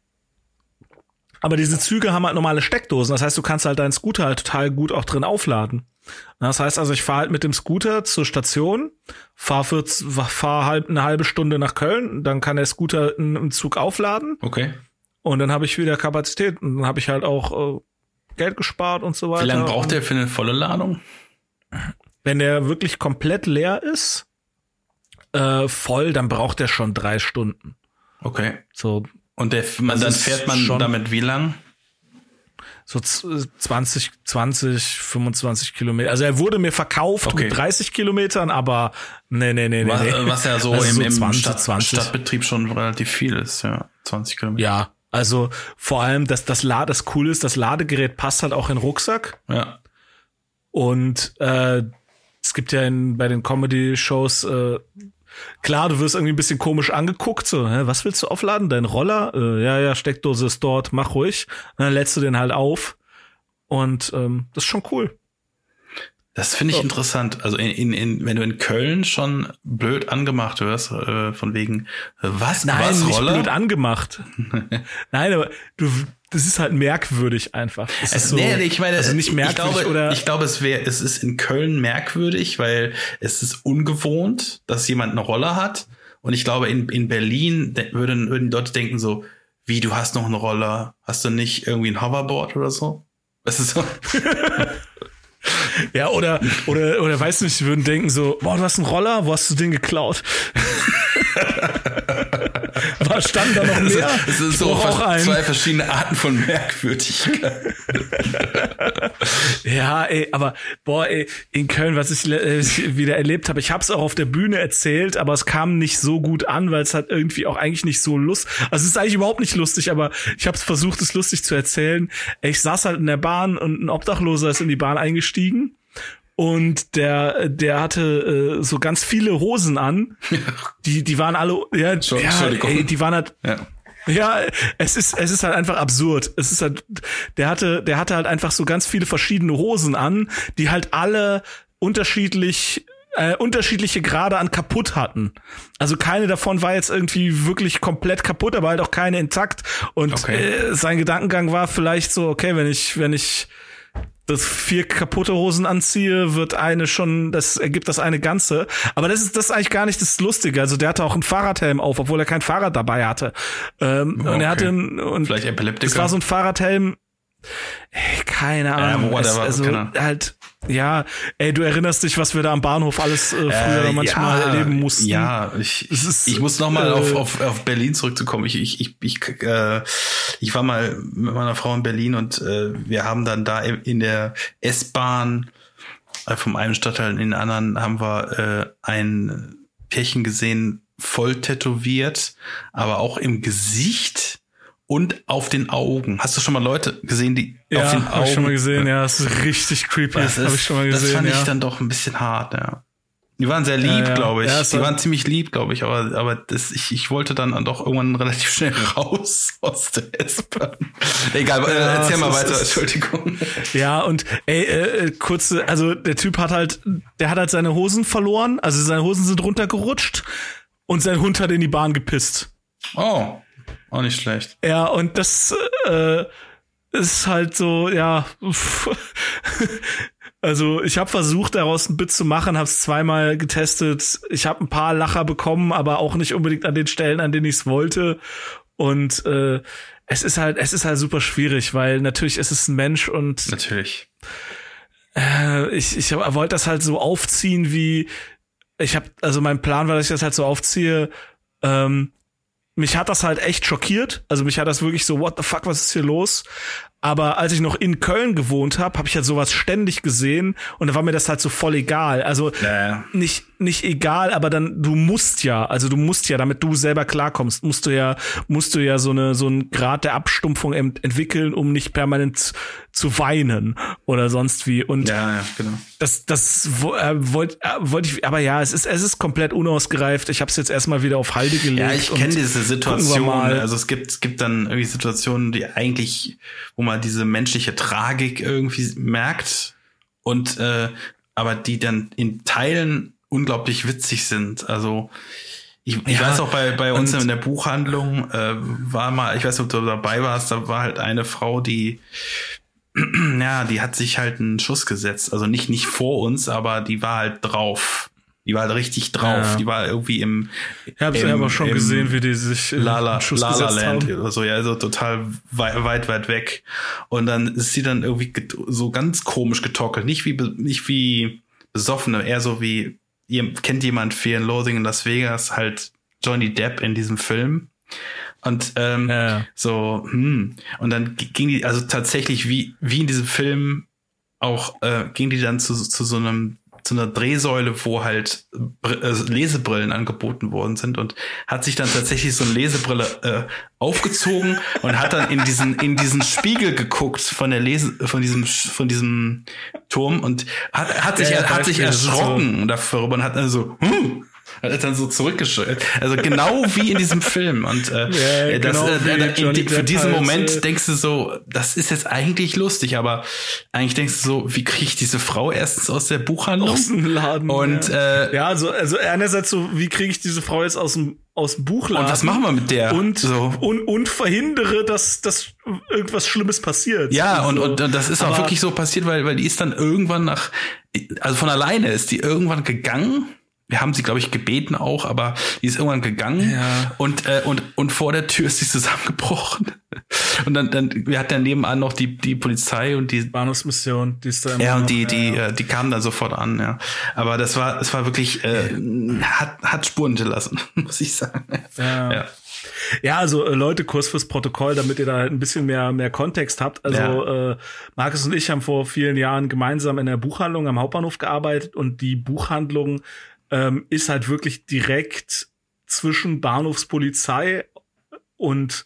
Aber diese Züge haben halt normale Steckdosen. Das heißt, du kannst halt deinen Scooter halt total gut auch drin aufladen. Das heißt also, ich fahre halt mit dem Scooter zur Station, fahre fahr halt eine halbe Stunde nach Köln, dann kann der Scooter im Zug aufladen. Okay. Und dann habe ich wieder Kapazität und dann habe ich halt auch äh, Geld gespart und so weiter. Wie lange braucht der für eine volle Ladung? Wenn der wirklich komplett leer ist, äh, voll, dann braucht er schon drei Stunden. Okay. So, Und der, man, dann ist fährt man schon- damit wie lang? so z- 20, 20, 25 Kilometer. Also er wurde mir verkauft Okay. mit 30 Kilometern, aber nee, nee, nee, nee. Was, was ja so Also im, im 20, Stadt, 20. Stadtbetrieb schon relativ viel ist, ja. 20 Kilometer. Ja, also vor allem, dass das, La das cool ist, das Ladegerät passt halt auch in den Rucksack. Ja. Und äh, es gibt ja in, bei den Comedy-Shows, äh, klar, du wirst irgendwie ein bisschen komisch angeguckt, so, hä, was willst du aufladen? Dein Roller? Äh, ja, ja, Steckdose ist dort, mach ruhig. Und dann lädst du den halt auf. Und ähm, das ist schon cool. Das finde ich So. interessant. Also in, in, in, wenn du in Köln schon blöd angemacht wirst, äh, von wegen, äh, was, Nein, was, nicht Roller? blöd angemacht. Nein, aber du, das ist halt merkwürdig einfach. Es ist so, nee, ich meine, also nicht ich merkwürdig glaube, oder ich glaube, es wäre, es ist in Köln merkwürdig, weil es ist ungewohnt, dass jemand eine Roller hat. Und ich glaube, in, in Berlin de- würden, würden Leute denken so, wie, du hast noch einen Roller, hast du nicht irgendwie ein Hoverboard oder so? Das ist so. ja oder oder oder weiß nicht, sie würden denken so, boah, du hast einen Roller, wo hast du den geklaut? War stand da noch Es mehr? es ist so zwei verschiedene Arten von Merkwürdigkeit. Ja, ey, aber boah, ey, in Köln, was ich äh, wieder erlebt habe, ich habe es auch auf der Bühne erzählt, aber es kam nicht so gut an, weil es hat irgendwie auch eigentlich nicht so lust. Also es ist eigentlich überhaupt nicht lustig, aber ich habe versucht, es lustig zu erzählen. Ich saß halt in der Bahn und ein Obdachloser ist in die Bahn eingestiegen. Und der, der hatte äh, so ganz viele Hosen an. Die, die waren alle, ja, ja ey, die waren halt, Ja. ja, es ist, es ist halt einfach absurd. Es ist halt, der hatte, der hatte halt einfach so ganz viele verschiedene Hosen an, die halt alle unterschiedlich, äh, unterschiedliche Grade an kaputt hatten. Also keine davon war jetzt irgendwie wirklich komplett kaputt, aber halt auch keine intakt. Und Okay. äh, sein Gedankengang war vielleicht so, okay, wenn ich, wenn ich das vier kaputte Hosen anziehe, wird eine schon, das ergibt das eine ganze. Aber das ist das ist eigentlich gar nicht das Lustige. Also der hatte auch einen Fahrradhelm auf, obwohl er kein Fahrrad dabei hatte. Ähm, Und Okay. er hatte und Vielleicht Epileptiker. es war so ein Fahrradhelm. Keine Ahnung. whatever, es, also keine Ahnung. halt, ja, ey, du erinnerst dich, was wir da am Bahnhof alles äh, früher manchmal ja, erleben mussten. Ja, ich, ist, ich muss noch mal äh, auf, auf, auf Berlin zurückzukommen. Ich, ich, ich, ich, äh, ich war mal mit meiner Frau in Berlin und äh, wir haben dann da in in der S-Bahn äh, vom einen Stadtteil in den anderen haben wir äh, ein Pärchen gesehen, voll tätowiert, aber auch im Gesicht und auf den Augen. Hast du schon mal Leute gesehen, die auf den Ja, Augen? hab ich schon mal gesehen, ja, das ist richtig creepy. Das, Hab ist, ich schon mal das gesehen, fand ja. ich dann doch ein bisschen hart, ja. Die waren sehr lieb, Ja, ja. glaube ich. Ja, die war- waren ziemlich lieb, glaube ich, aber, aber das, ich, ich wollte dann doch irgendwann relativ schnell raus aus der S-Bahn. Egal, äh, Ja, erzähl mal weiter, Entschuldigung. Ja, und ey, äh, kurze, also der Typ hat halt, der hat halt seine Hosen verloren, also seine Hosen sind runtergerutscht und sein Hund hat in die Bahn gepisst. Oh, auch nicht schlecht. Ja, und das äh, ist halt so, ja. Also ich habe versucht, daraus ein Bit zu machen, habe es zweimal getestet. Ich habe ein paar Lacher bekommen, aber auch nicht unbedingt an den Stellen, an denen ich es wollte. Und äh, es ist halt, es ist halt super schwierig, weil natürlich ist es ein Mensch und Natürlich. äh, ich, ich wollte das halt so aufziehen, wie ich habe, also mein Plan war, dass ich das halt so aufziehe. Ähm, mich hat das halt echt schockiert. Also mich hat das wirklich so, what the fuck, was ist hier los? Aber als ich noch in Köln gewohnt habe, habe ich halt sowas ständig gesehen und da war mir das halt so voll egal. Also Naja. nicht nicht egal, aber dann du musst ja, also du musst ja, damit du selber klarkommst, musst du ja musst du ja so eine so einen Grad der Abstumpfung ent entwickeln, um nicht permanent zu weinen oder sonst wie und Ja, ja, genau. das das äh, wollte äh, wollte ich aber ja, es ist es ist komplett unausgereift. Ich habe es jetzt erstmal wieder auf Halde gelegt. Ja, ich kenne diese Situation. Also es gibt, es gibt dann irgendwie Situationen, die eigentlich, wo man diese menschliche Tragik irgendwie merkt und äh, aber die dann in Teilen unglaublich witzig sind. Also ich, ich Ja, weiß auch bei, bei uns in der Buchhandlung äh, war mal, ich weiß nicht, ob du dabei warst, da war halt eine Frau, die ja, die hat sich halt einen Schuss gesetzt. Also nicht, nicht vor uns, aber die war halt drauf. Die war halt richtig drauf. Ja. Die war irgendwie im, Ich habe im- aber schon gesehen, wie die sich La La, einen Schuss La La gesetzt Land haben. oder so, ja, also total weit, weit, weit weg. Und dann ist sie dann irgendwie so ganz komisch getockelt. Nicht wie, nicht wie besoffene, eher so wie ihr kennt jemand Fear and Loathing in Las Vegas halt Johnny Depp in diesem Film. Und ähm, ja. so, hm. Und dann ging die, also tatsächlich wie, wie in diesem Film auch, äh, ging die dann zu, zu so einem zu einer Drehsäule, wo halt äh, Lesebrillen angeboten worden sind und hat sich dann tatsächlich so eine Lesebrille äh, aufgezogen und hat dann in diesen in diesen Spiegel geguckt von der Lese von diesem von diesem Turm und hat, hat sich ja, hat sich erschrocken so. darüber und hat dann so hm, hat dann so zurückgeschüttelt. Also genau wie in diesem Film. Und äh, ja, das, genau äh, in, für diesen halt, Moment äh, denkst du so, das ist jetzt eigentlich lustig, aber eigentlich denkst du so, wie kriege ich diese Frau erstens aus der Buchhandlung? Aus dem Laden. Und ja, äh, ja also, also einerseits so, wie kriege ich diese Frau jetzt aus dem aus dem Buchladen. Und was machen wir mit der? Und, so. und, und verhindere, dass, dass irgendwas Schlimmes passiert. Ja, und, und, und das ist auch wirklich so passiert, weil, weil die ist dann irgendwann nach, also von alleine ist die irgendwann gegangen wir haben sie, glaube ich, gebeten auch, aber die ist irgendwann gegangen ja. und, äh, und, und vor der Tür ist sie zusammengebrochen. Und dann, dann, wir hatten ja nebenan noch die, die Polizei und die Bahnhofsmission, die ist da Ja, und die, noch, die, ja. Äh, die kamen dann sofort an, ja. Aber das war, es war wirklich, äh, hat, hat Spuren hinterlassen, muss ich sagen. Ja. ja. Ja, also äh, Leute, kurz fürs Protokoll, damit ihr da halt ein bisschen mehr mehr Kontext habt. Also ja. äh, Markus und ich haben vor vielen Jahren gemeinsam in der Buchhandlung am Hauptbahnhof gearbeitet und die Buchhandlung ähm, ist halt wirklich direkt zwischen Bahnhofspolizei und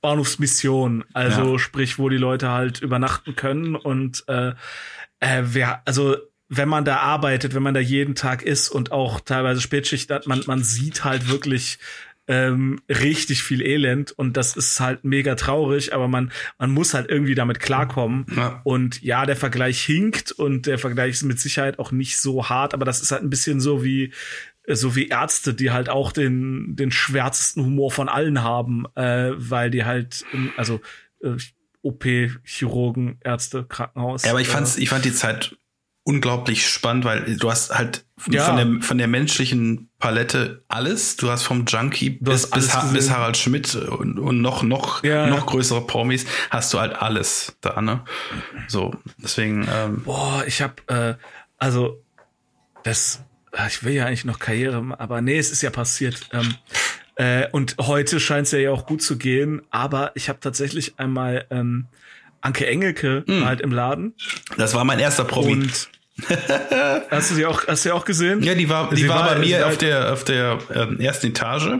Bahnhofsmission. Also ja. sprich, wo die Leute halt übernachten können und äh, äh, wer, also wenn man da arbeitet, wenn man da jeden Tag ist und auch teilweise Spätschicht hat, man, man sieht halt wirklich ähm, richtig viel Elend und das ist halt mega traurig, aber man, man muss halt irgendwie damit klarkommen. Ja. Und ja, der Vergleich hinkt und der Vergleich ist mit Sicherheit auch nicht so hart, aber das ist halt ein bisschen so wie so wie Ärzte, die halt auch den den schwärzesten Humor von allen haben, äh, weil die halt also äh, OP, Chirurgen, Ärzte, Krankenhaus. Ja, aber ich fand's, ich fand die Zeit unglaublich spannend, weil du hast halt ja. von, der, von der menschlichen Palette alles. Du hast vom Junkie bis, bis, bis, Harald Schmidt und, und noch, noch, ja. noch größere Promis hast du halt alles da, ne? So, deswegen. Ähm, Boah, ich hab, äh, also, das, ich will ja eigentlich noch Karriere, aber nee, es ist ja passiert. Ähm, äh, und heute scheint es ja auch gut zu gehen, aber ich habe tatsächlich einmal ähm, Anke Engelke mm. halt im Laden. Das war mein erster Promi. Und hast du sie auch, hast du sie auch gesehen? Ja, die war, die sie war, bei mir auf der, auf der ähm, ersten Etage.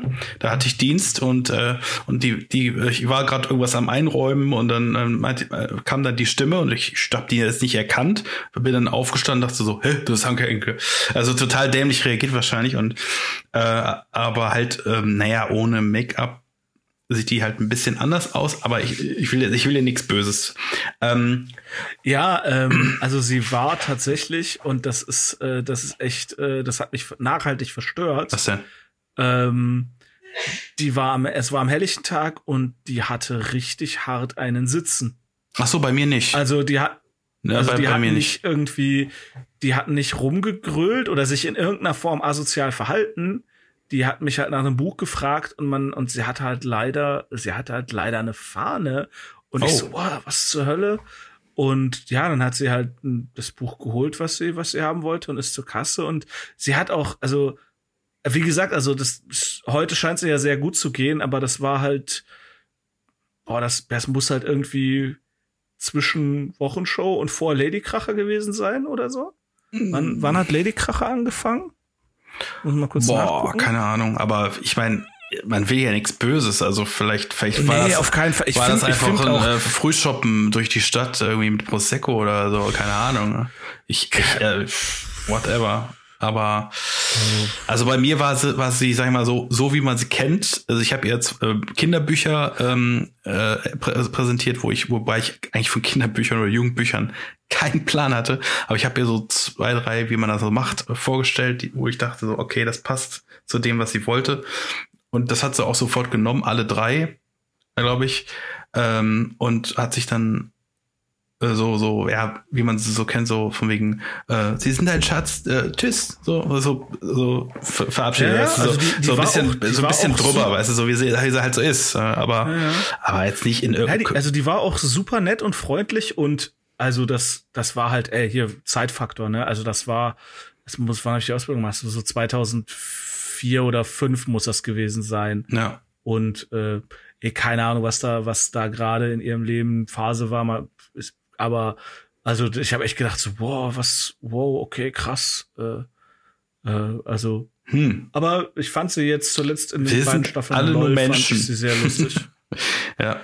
Da hatte ich Dienst und äh, und die, die, ich war gerade irgendwas am Einräumen und dann ähm, meinte, äh, kam dann die Stimme und ich hab die jetzt nicht erkannt. Bin dann aufgestanden, dachte so, hä, du bist Hanke Enke. Also total dämlich reagiert wahrscheinlich und äh, aber halt, ähm, naja, ohne Make-up sieht die halt ein bisschen anders aus, aber ich, ich will ich will ihr nichts Böses. Ähm, ja, ähm, also sie war tatsächlich und das ist äh, das ist echt, äh, das hat mich nachhaltig verstört. Was denn? Ähm, die war am, es war am helllichten Tag und die hatte richtig hart einen Sitzen. Ach so, bei mir nicht. Also die hat ja, also bei, die bei hatten nicht irgendwie, die hatten nicht rumgegrölt oder sich in irgendeiner Form asozial verhalten die hat mich halt nach einem Buch gefragt und man, und sie hatte halt leider, sie hatte halt leider eine Fahne. Und oh. ich so, oh, was zur Hölle? Und ja, dann hat sie halt das Buch geholt, was sie, was sie haben wollte und ist zur Kasse. Und sie hat auch, also, wie gesagt, also das heute scheint sie ja sehr gut zu gehen, aber das war halt, boah, das, das muss halt irgendwie zwischen Wochenshow und vor Ladykracher gewesen sein oder so. Wann, wann hat Ladykracher angefangen? Muss mal kurz Boah, nachgucken. keine Ahnung. Aber ich meine, man will ja nichts Böses, also vielleicht, vielleicht war nee, das, auf keinen Fall. Ich war find, das einfach ein äh, Frühshoppen durch die Stadt irgendwie mit Prosecco oder so, keine Ahnung. Ich, ich äh, whatever. Aber also bei mir war sie, war sie, sag ich mal, so, so wie man sie kennt. Also ich habe jetzt äh, Kinderbücher ähm, äh, prä also präsentiert, wo ich, wobei ich eigentlich von Kinderbüchern oder Jugendbüchern keinen Plan hatte. Aber ich habe ihr so zwei, drei, wie man das so macht, vorgestellt, wo ich dachte so, okay, das passt zu dem, was sie wollte. Und das hat sie auch sofort genommen, alle drei, glaube ich. Ähm, und hat sich dann so, so, ja, wie man sie so kennt, so von wegen, äh, sie sind ein Schatz, äh, tschüss, so, so, so verabschiedet, ja, weißt du, so, also die, die so ein bisschen, auch, so ein bisschen drüber, weißt du, so wie sie, wie sie halt so ist, äh, aber, ja, ja. aber jetzt nicht in irgendeinem. Also die war auch super nett und freundlich und also das, das war halt, ey, hier Zeitfaktor, ne? Also das war, das muss, wann habe ich die Ausbildung gemacht? So 2004 oder 5 muss das gewesen sein. Ja. Und äh, eh, keine Ahnung, was da, was da gerade in ihrem Leben Phase war, mal, aber also ich habe echt gedacht, so, wow, was, wow, okay, krass. Äh, äh, also, Hm. aber ich fand sie jetzt zuletzt in den Wir beiden Staffeln alle nur Menschen. ich sie sehr lustig. Ja.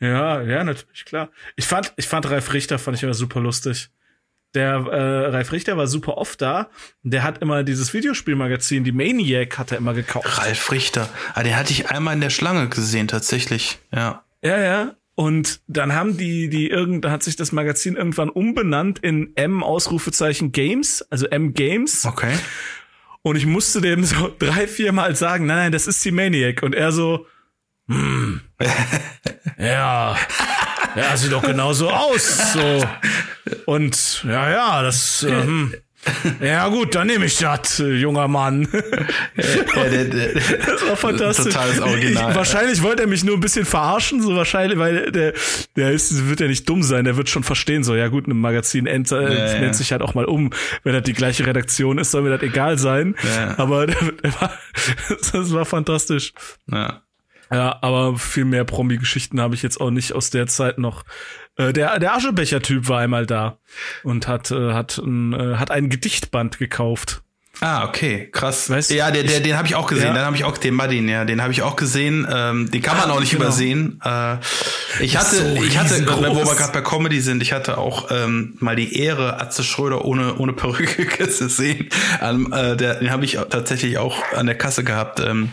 ja, ja, natürlich, klar. Ich fand, ich fand Ralf Richter, fand ich immer super lustig. Der äh, Ralf Richter war super oft da. Der hat immer dieses Videospielmagazin, die Maniac, hat er immer gekauft. Ralf Richter. Ah, den hatte ich einmal in der Schlange gesehen, tatsächlich. Ja. Ja, ja. Und dann haben die, die irgend, da hat sich das Magazin irgendwann umbenannt in M Ausrufezeichen Games, also M Games. Okay. Und ich musste dem so drei, vier Mal sagen, nein, nein, das ist die Maniac. Und er so, hm, ja, ja, sieht doch genauso aus, so. Und, ja, ja, das, äh, hm. ja gut, dann nehme ich das, junger Mann. Das war fantastisch. Totales Original. Ich, wahrscheinlich wollte er mich nur ein bisschen verarschen, so wahrscheinlich, weil der, der ist, wird ja nicht dumm sein, der wird schon verstehen, so, ja gut, ein Magazin ent, äh, Ja, ja. nennt sich halt auch mal um. Wenn das die gleiche Redaktion ist, soll mir das egal sein. Ja. Aber der, der war, das war fantastisch. ja. Ja, aber viel mehr Promi-Geschichten habe ich jetzt auch nicht aus der Zeit noch. Äh, der der Aschebecher-Typ war einmal da und hat äh, hat ein, äh, hat ein Gedichtband gekauft. Ah, okay, krass. Weißt ja, der, der, ich- den habe ich auch gesehen. Ja. Den habe ich auch, den Madin, ja, den habe ich auch gesehen. Ähm, den kann man Ah, auch nicht genau. übersehen. Äh, ich hatte, so ich hatte, wo wir gerade bei Comedy sind, ich hatte auch ähm, mal die Ehre, Atze Schröder ohne ohne Perücke zu sehen. Ähm, äh, der, den habe ich tatsächlich auch an der Kasse gehabt. Ähm,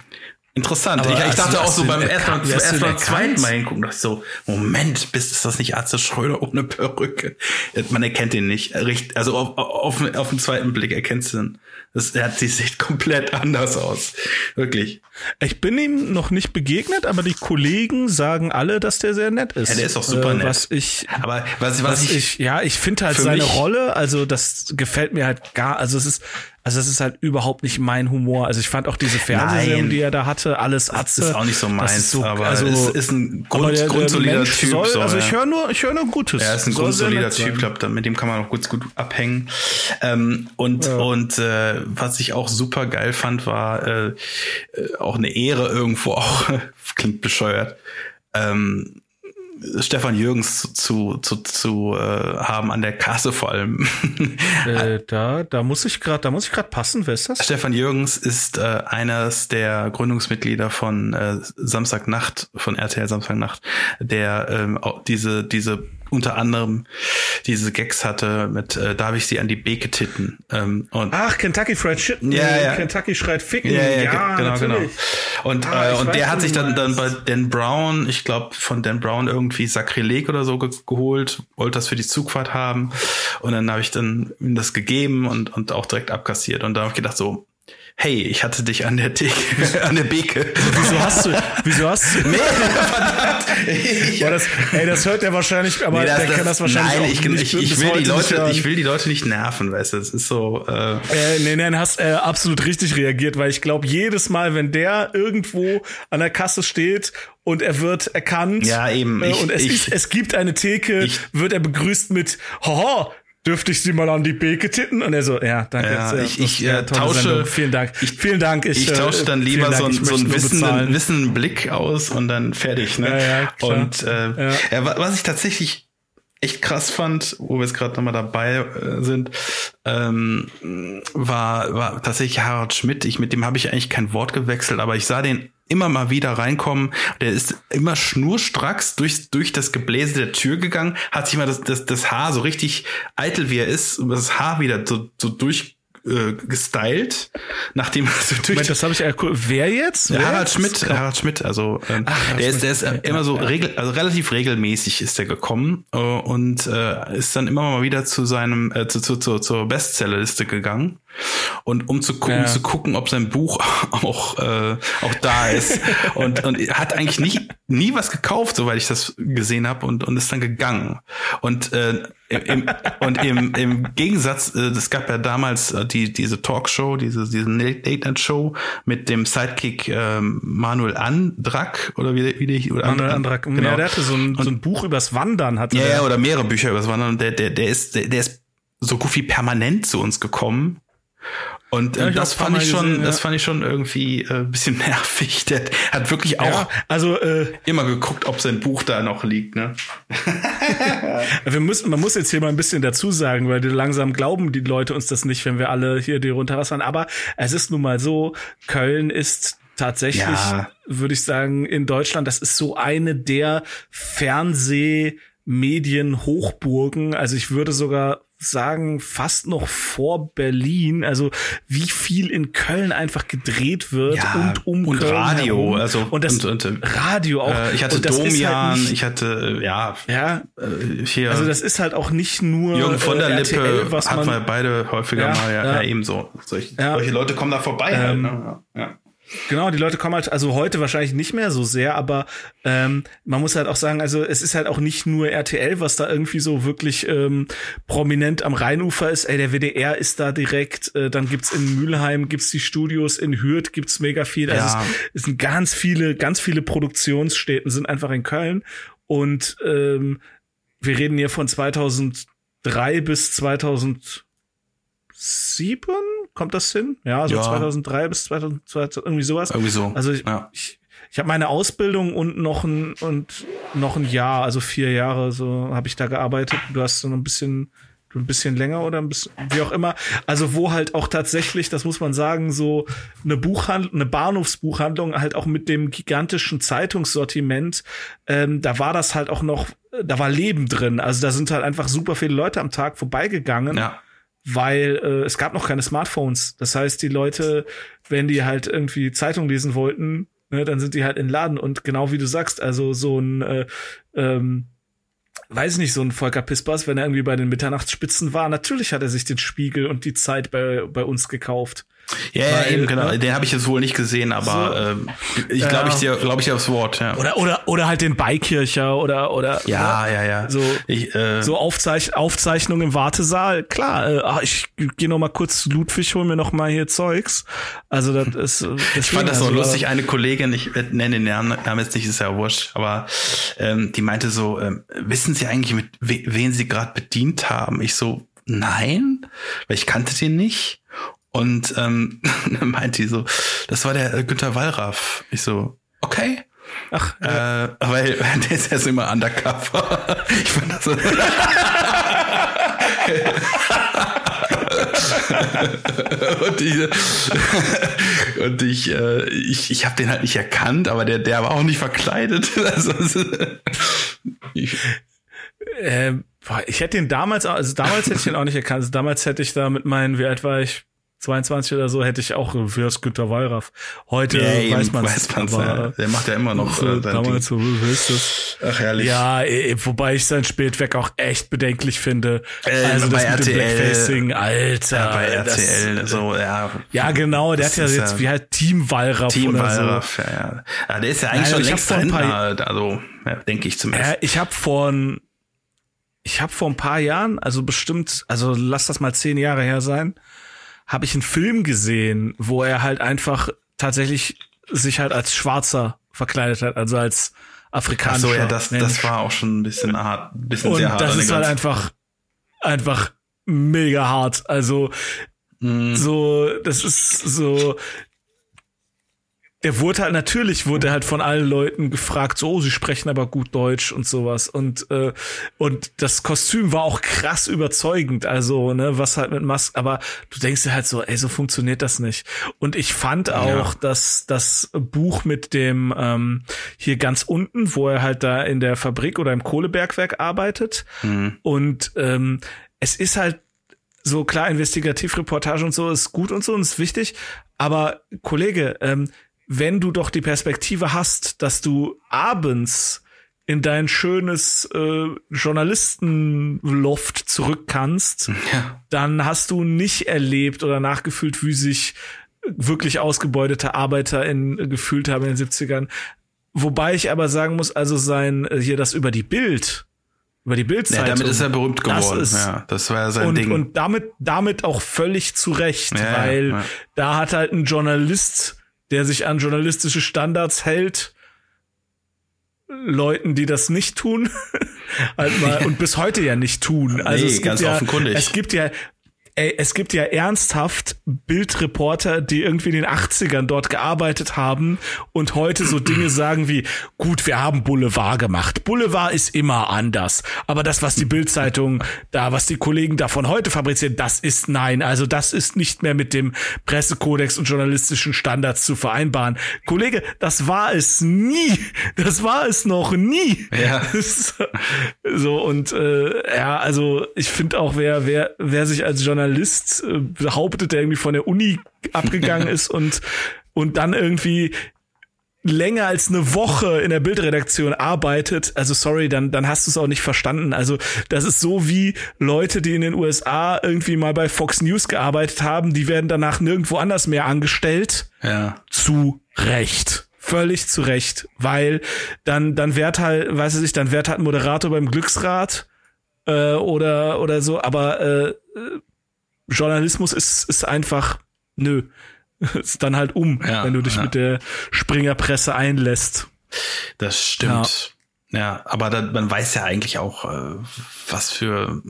Interessant. Ich, ich dachte auch so beim ersten Mal, erkannt? Wie hast du erst ihn mal erkannt? zweiten Mal hingucken, dachte ich so, Moment, bist, ist das nicht Atze Schröder ohne Perücke? Man erkennt ihn nicht. Also auf, auf, auf den zweiten Blick erkennst du ihn. Das, er hat, die sieht komplett anders aus. Wirklich. Ich bin ihm noch nicht begegnet, aber die Kollegen sagen alle, dass der sehr nett ist. Ja, der ist auch super äh, nett. Was ich, Aber was, was, was ich, ich, ja, ich finde halt seine Rolle, also das gefällt mir halt gar, also es ist, also es ist halt überhaupt nicht mein Humor. Also ich fand auch diese Fernsehsendung, die er da hatte, alles Atze. ist auch nicht so das meins, ist so, aber also, es ist ein grund, der- der grundsolider Mensch Typ. Soll, so, also ja. ich höre nur, ich höre nur Gutes. Er ist ein Soll grundsolider Typ, sein. glaube mit dem kann man auch gut, gut abhängen. Ähm, und und äh, was ich auch super geil fand, war äh, äh, auch eine Ehre irgendwo auch, klingt bescheuert, ähm, Stefan Jürgens zu, zu, zu äh, haben an der Kasse vor allem. Äh, da, da muss ich gerade, da muss ich gerade passen. Wer ist das? Stefan Jürgens ist äh, eines der Gründungsmitglieder von äh, Samstagnacht, von RTL Samstagnacht, der ähm, diese, diese unter anderem diese Gags hatte mit äh, darf ich sie an die Beke titten ähm, und Ach, Kentucky Fried Chicken. Ja, ja. Kentucky schreit Ficken. ja, ja, ja ge- genau, natürlich. genau. Und, Ah, äh, und der hat sich dann, dann bei. Dan Brown, ich glaube, von Dan Brown irgendwie Sakrileg oder so ge geholt, wollte das für die Zugfahrt haben. Und dann habe ich dann ihm das gegeben und, und auch direkt abkassiert. Und da habe ich gedacht so, hey, ich hatte dich an der Theke, an der Beke. Wieso hast du, wieso hast du, Nee, verdammt. Boah, das, ey, das hört er wahrscheinlich, aber Nee, das- der kann das wahrscheinlich nein, auch ich, nicht ich, ich will die Leute, ich will die Leute nicht nerven, weißt du, es ist so, äh, Äh, nee, nee, hast äh, absolut richtig reagiert, weil ich glaube, jedes Mal, wenn der irgendwo an der Kasse steht und er wird erkannt Ja, eben. äh, Ich- und es, ich- ist, es gibt eine Theke, Ich- wird er begrüßt mit Haha, dürfte ich sie mal an die Beke titten? Und er so, ja, danke. Ja, sehr, ich- ich, äh, tausche- Sendung. Vielen Dank. ich- vielen Dank. Ich äh, tausche dann lieber Dank. so, einen- Ich so einen wissenden, wissenden Blick aus und dann fertig, ne? Ja, ja, und äh, Ja. ja. wa- was ich tatsächlich echt krass fand, wo wir jetzt gerade nochmal dabei äh, sind, ähm, war, war tatsächlich Harald Schmidt. Ich, mit dem habe ich eigentlich kein Wort gewechselt, aber ich sah den immer mal wieder reinkommen. Der ist immer schnurstracks durch, durch das Gebläse der Tür gegangen, hat sich mal das, das, das Haar so richtig eitel wie er ist, das Haar wieder so, so durch äh, gestylt, nachdem er so durch Moment, das habe ich ja cool. Wer jetzt? Wer Harald jetzt? Schmidt, Harald Schmidt, also ähm, Harald der ist, der ist okay, immer so regel, also relativ regelmäßig ist er gekommen äh, und äh, ist dann immer mal wieder zu seinem äh, zu, zu, zu, zur Bestsellerliste gegangen und um zu gucken, Ja. zu gucken, ob sein Buch auch äh, auch da ist und und hat eigentlich nicht nie was gekauft, soweit ich das gesehen habe und und ist dann gegangen und äh, im, und im, im Gegensatz, äh, es gab ja damals äh, die diese Talkshow, diese diese Late Night Show mit dem Sidekick ähm, Manuel Andrak oder wie, wie der oder Manuel And- Andrak. genau. Ja, der hatte so ein, so ein Buch übers Wandern. Hatte Ja, der. ja, oder mehrere Bücher über das Wandern. Und der, der, der ist, der, der ist so gut wie permanent zu uns gekommen. Und äh, das fand ich schon, gesehen, das ja. fand ich schon irgendwie äh, ein bisschen nervig. Der hat wirklich auch Ja, also äh, immer geguckt, ob sein Buch da noch liegt, ne? wir müssen, man muss jetzt hier mal ein bisschen dazu sagen, weil langsam glauben die Leute uns das nicht, wenn wir alle hier die runterwassern. Aber es ist nun mal so, Köln ist tatsächlich, Ja. würde ich sagen, in Deutschland, das ist so eine der Fernsehmedien-Hochburgen. Also ich würde sogar sagen, fast noch vor Berlin. Also wie viel in Köln einfach gedreht wird Ja, und um und Köln Radio, herum. also und das und- und, äh, Radio auch. Äh, ich hatte halt Domian, nicht- ich hatte, äh, ja, ja, äh, hier also das ist halt auch nicht nur Jürgen von der äh, Lippe RTL, was hatten man beide häufiger Ja, mal, ja, ja. ebenso. Solche, solche Leute kommen da vorbei halt, Ähm, ne? Ja. Genau, die Leute kommen halt, also heute wahrscheinlich nicht mehr so sehr, aber ähm, man muss halt auch sagen, also es ist halt auch nicht nur RTL, was da irgendwie so wirklich ähm, prominent am Rheinufer ist. Ey, der WDR ist da direkt, äh, dann gibt's in Mülheim, gibt's die Studios, in Hürth gibt's mega viel. Also Ja. es, es sind ganz viele, ganz viele Produktionsstätten sind einfach in Köln. Und ähm, wir reden hier von 2003 bis 2007, kommt das hin? Ja, so Ja. 2003 bis 2000, irgendwie sowas. Irgendwie so. Also ich, ja. ich, ich habe meine Ausbildung und noch ein und noch ein Jahr, also vier Jahre, so habe ich da gearbeitet. Du hast so ein bisschen, ein bisschen länger oder ein bisschen, wie auch immer. Also wo halt auch tatsächlich, das muss man sagen, so eine Buchhandlung, eine Bahnhofsbuchhandlung halt auch mit dem gigantischen Zeitungssortiment, ähm, da war das halt auch noch, da war Leben drin. Also da sind halt einfach super viele Leute am Tag vorbeigegangen ja. Weil äh, es gab noch keine Smartphones. Das heißt, die Leute, wenn die halt irgendwie Zeitung lesen wollten, ne, dann sind die halt in den Laden und genau wie du sagst, also so ein äh, ähm, weiß nicht, so ein Volker Pispers, wenn er irgendwie bei den Mitternachtsspitzen war, natürlich hat er sich den Spiegel und die Zeit bei, bei uns gekauft. Ja, ja, Weil, eben, genau. ne? Den habe ich jetzt wohl nicht gesehen, aber So. ähm, ich Ja. glaube ich dir, glaube ich dir aufs Wort, ja. Oder, oder, oder halt den Beikircher oder, oder, ja, ja, ja. So, ich, äh, so Aufzeich Aufzeichnung im Wartesaal. Klar, äh, ach, ich gehe noch mal kurz zu Ludwig, hol mir noch mal hier Zeugs. Also das ist. äh, Ich fand das so also, lustig. Eine Kollegin, ich nenne den Namen Namen jetzt nicht, ist ja wurscht, aber ähm, die meinte so, ähm, wissen Sie eigentlich, mit we wen Sie gerade bedient haben? Ich so, nein, weil ich kannte den nicht. Und ähm, dann meinte die so, das war der äh, Günther Wallraff. Ich so, okay. Ach, Äh, weil der ist ja so immer undercover. Ich fand das so. und ich, und ich, äh, ich, ich habe den halt nicht erkannt, aber der, der war auch nicht verkleidet. Also, ich, äh, boah, ich hätte den damals, auch- also damals hätte ich den auch nicht erkannt. Also damals hätte ich da mit meinen, wie alt war ich? 22 oder so hätte ich auch für das Günter Wallraff. Heute ja, weiß eben, man weiß man's, aber ja. Der macht ja immer noch so, äh, damals Ding. so, ist das? Ach, herrlich. Ja, eh, wobei ich sein Spätwerk auch echt bedenklich finde. Äh, also bei das mit dem RTL, Blackfacing, Alter. Ja, bei das- RTL, so, ja. Ja, genau, der hat ja jetzt ja- wie halt Team Wallraff Team oder so. Wallraff, ja, ja. ja. Der ist ja eigentlich Nein, schon längst vor ein Rentner, paar- also, ja, denke ich zumindest. Ja, ich habe vor ein, ich habe vor ein paar Jahren, also bestimmt, also lass das mal zehn Jahre her sein, habe ich einen Film gesehen, wo er halt einfach tatsächlich sich halt als Schwarzer verkleidet hat, also als Ach afrikanischer so, ja, das, Mensch. das war auch schon ein bisschen hart, ein bisschen Und sehr hart. das ist halt einfach, einfach mega hart. Also Mhm. so, das ist so. Der wurde halt natürlich wurde halt von allen Leuten gefragt, so, oh, sie sprechen aber gut Deutsch und sowas und äh, und das Kostüm war auch krass überzeugend, also ne, was halt mit Mask, aber du denkst dir halt so, ey, so funktioniert das nicht. Und ich fand auch, dass das Buch mit dem ähm, hier ganz unten, wo er halt da in der Fabrik oder im Kohlebergwerk arbeitet Mhm. und ähm, es ist halt so klar, Investigativreportage und so ist gut und so und ist wichtig. Aber Kollege, ähm, wenn du doch die Perspektive hast, dass du abends in dein schönes äh, Journalistenloft zurück kannst, Ja. dann hast du nicht erlebt oder nachgefühlt, wie sich wirklich ausgebeutete Arbeiter in, äh, gefühlt haben in den 70ern. Wobei ich aber sagen muss, also sein, äh, hier das über die Bild, über die ja, Bildzeitung. damit ist er berühmt Das geworden. ist- ja, das war ja sein und, Ding. und damit, damit auch völlig zu Recht, Ja, ja, weil ja. da hat halt ein Journalist, der sich an journalistische Standards hält, Leuten, die das nicht tun, halt mal, und bis heute ja nicht tun. Also Nee, es gibt ganz ja, offenkundig. Es gibt ja, ey, es gibt ja ernsthaft Bildreporter, die irgendwie in den 80ern dort gearbeitet haben und heute so Dinge sagen wie, gut, wir haben Boulevard gemacht. Boulevard ist immer anders. Aber das, was die Bildzeitung da, was die Kollegen da von heute fabrizieren, das ist nein. Also das ist nicht mehr mit dem Pressekodex und journalistischen Standards zu vereinbaren. Kollege, das war es nie. Das war es noch nie. Ja. so und äh, ja, also ich finde auch, wer, wer, wer sich als Journalist Journalist äh, behauptet, der irgendwie von der Uni abgegangen ist und, und dann irgendwie länger als eine Woche in der Bildredaktion arbeitet, also sorry, dann, dann hast du es auch nicht verstanden. Also das ist so wie Leute, die in den USA irgendwie mal bei Fox News gearbeitet haben, die werden danach nirgendwo anders mehr angestellt. Ja. Zu Recht. Völlig zu Recht. Weil dann, dann wird halt, weiß ich, dann wird halt ein Moderator beim Glücksrad äh, oder, oder so, aber äh, Journalismus ist, ist einfach, nö, ist dann halt um, ja, wenn du dich ja. mit der Springerpresse einlässt. Das stimmt. Ja, ja aber dann, man weiß ja eigentlich auch, äh, was für,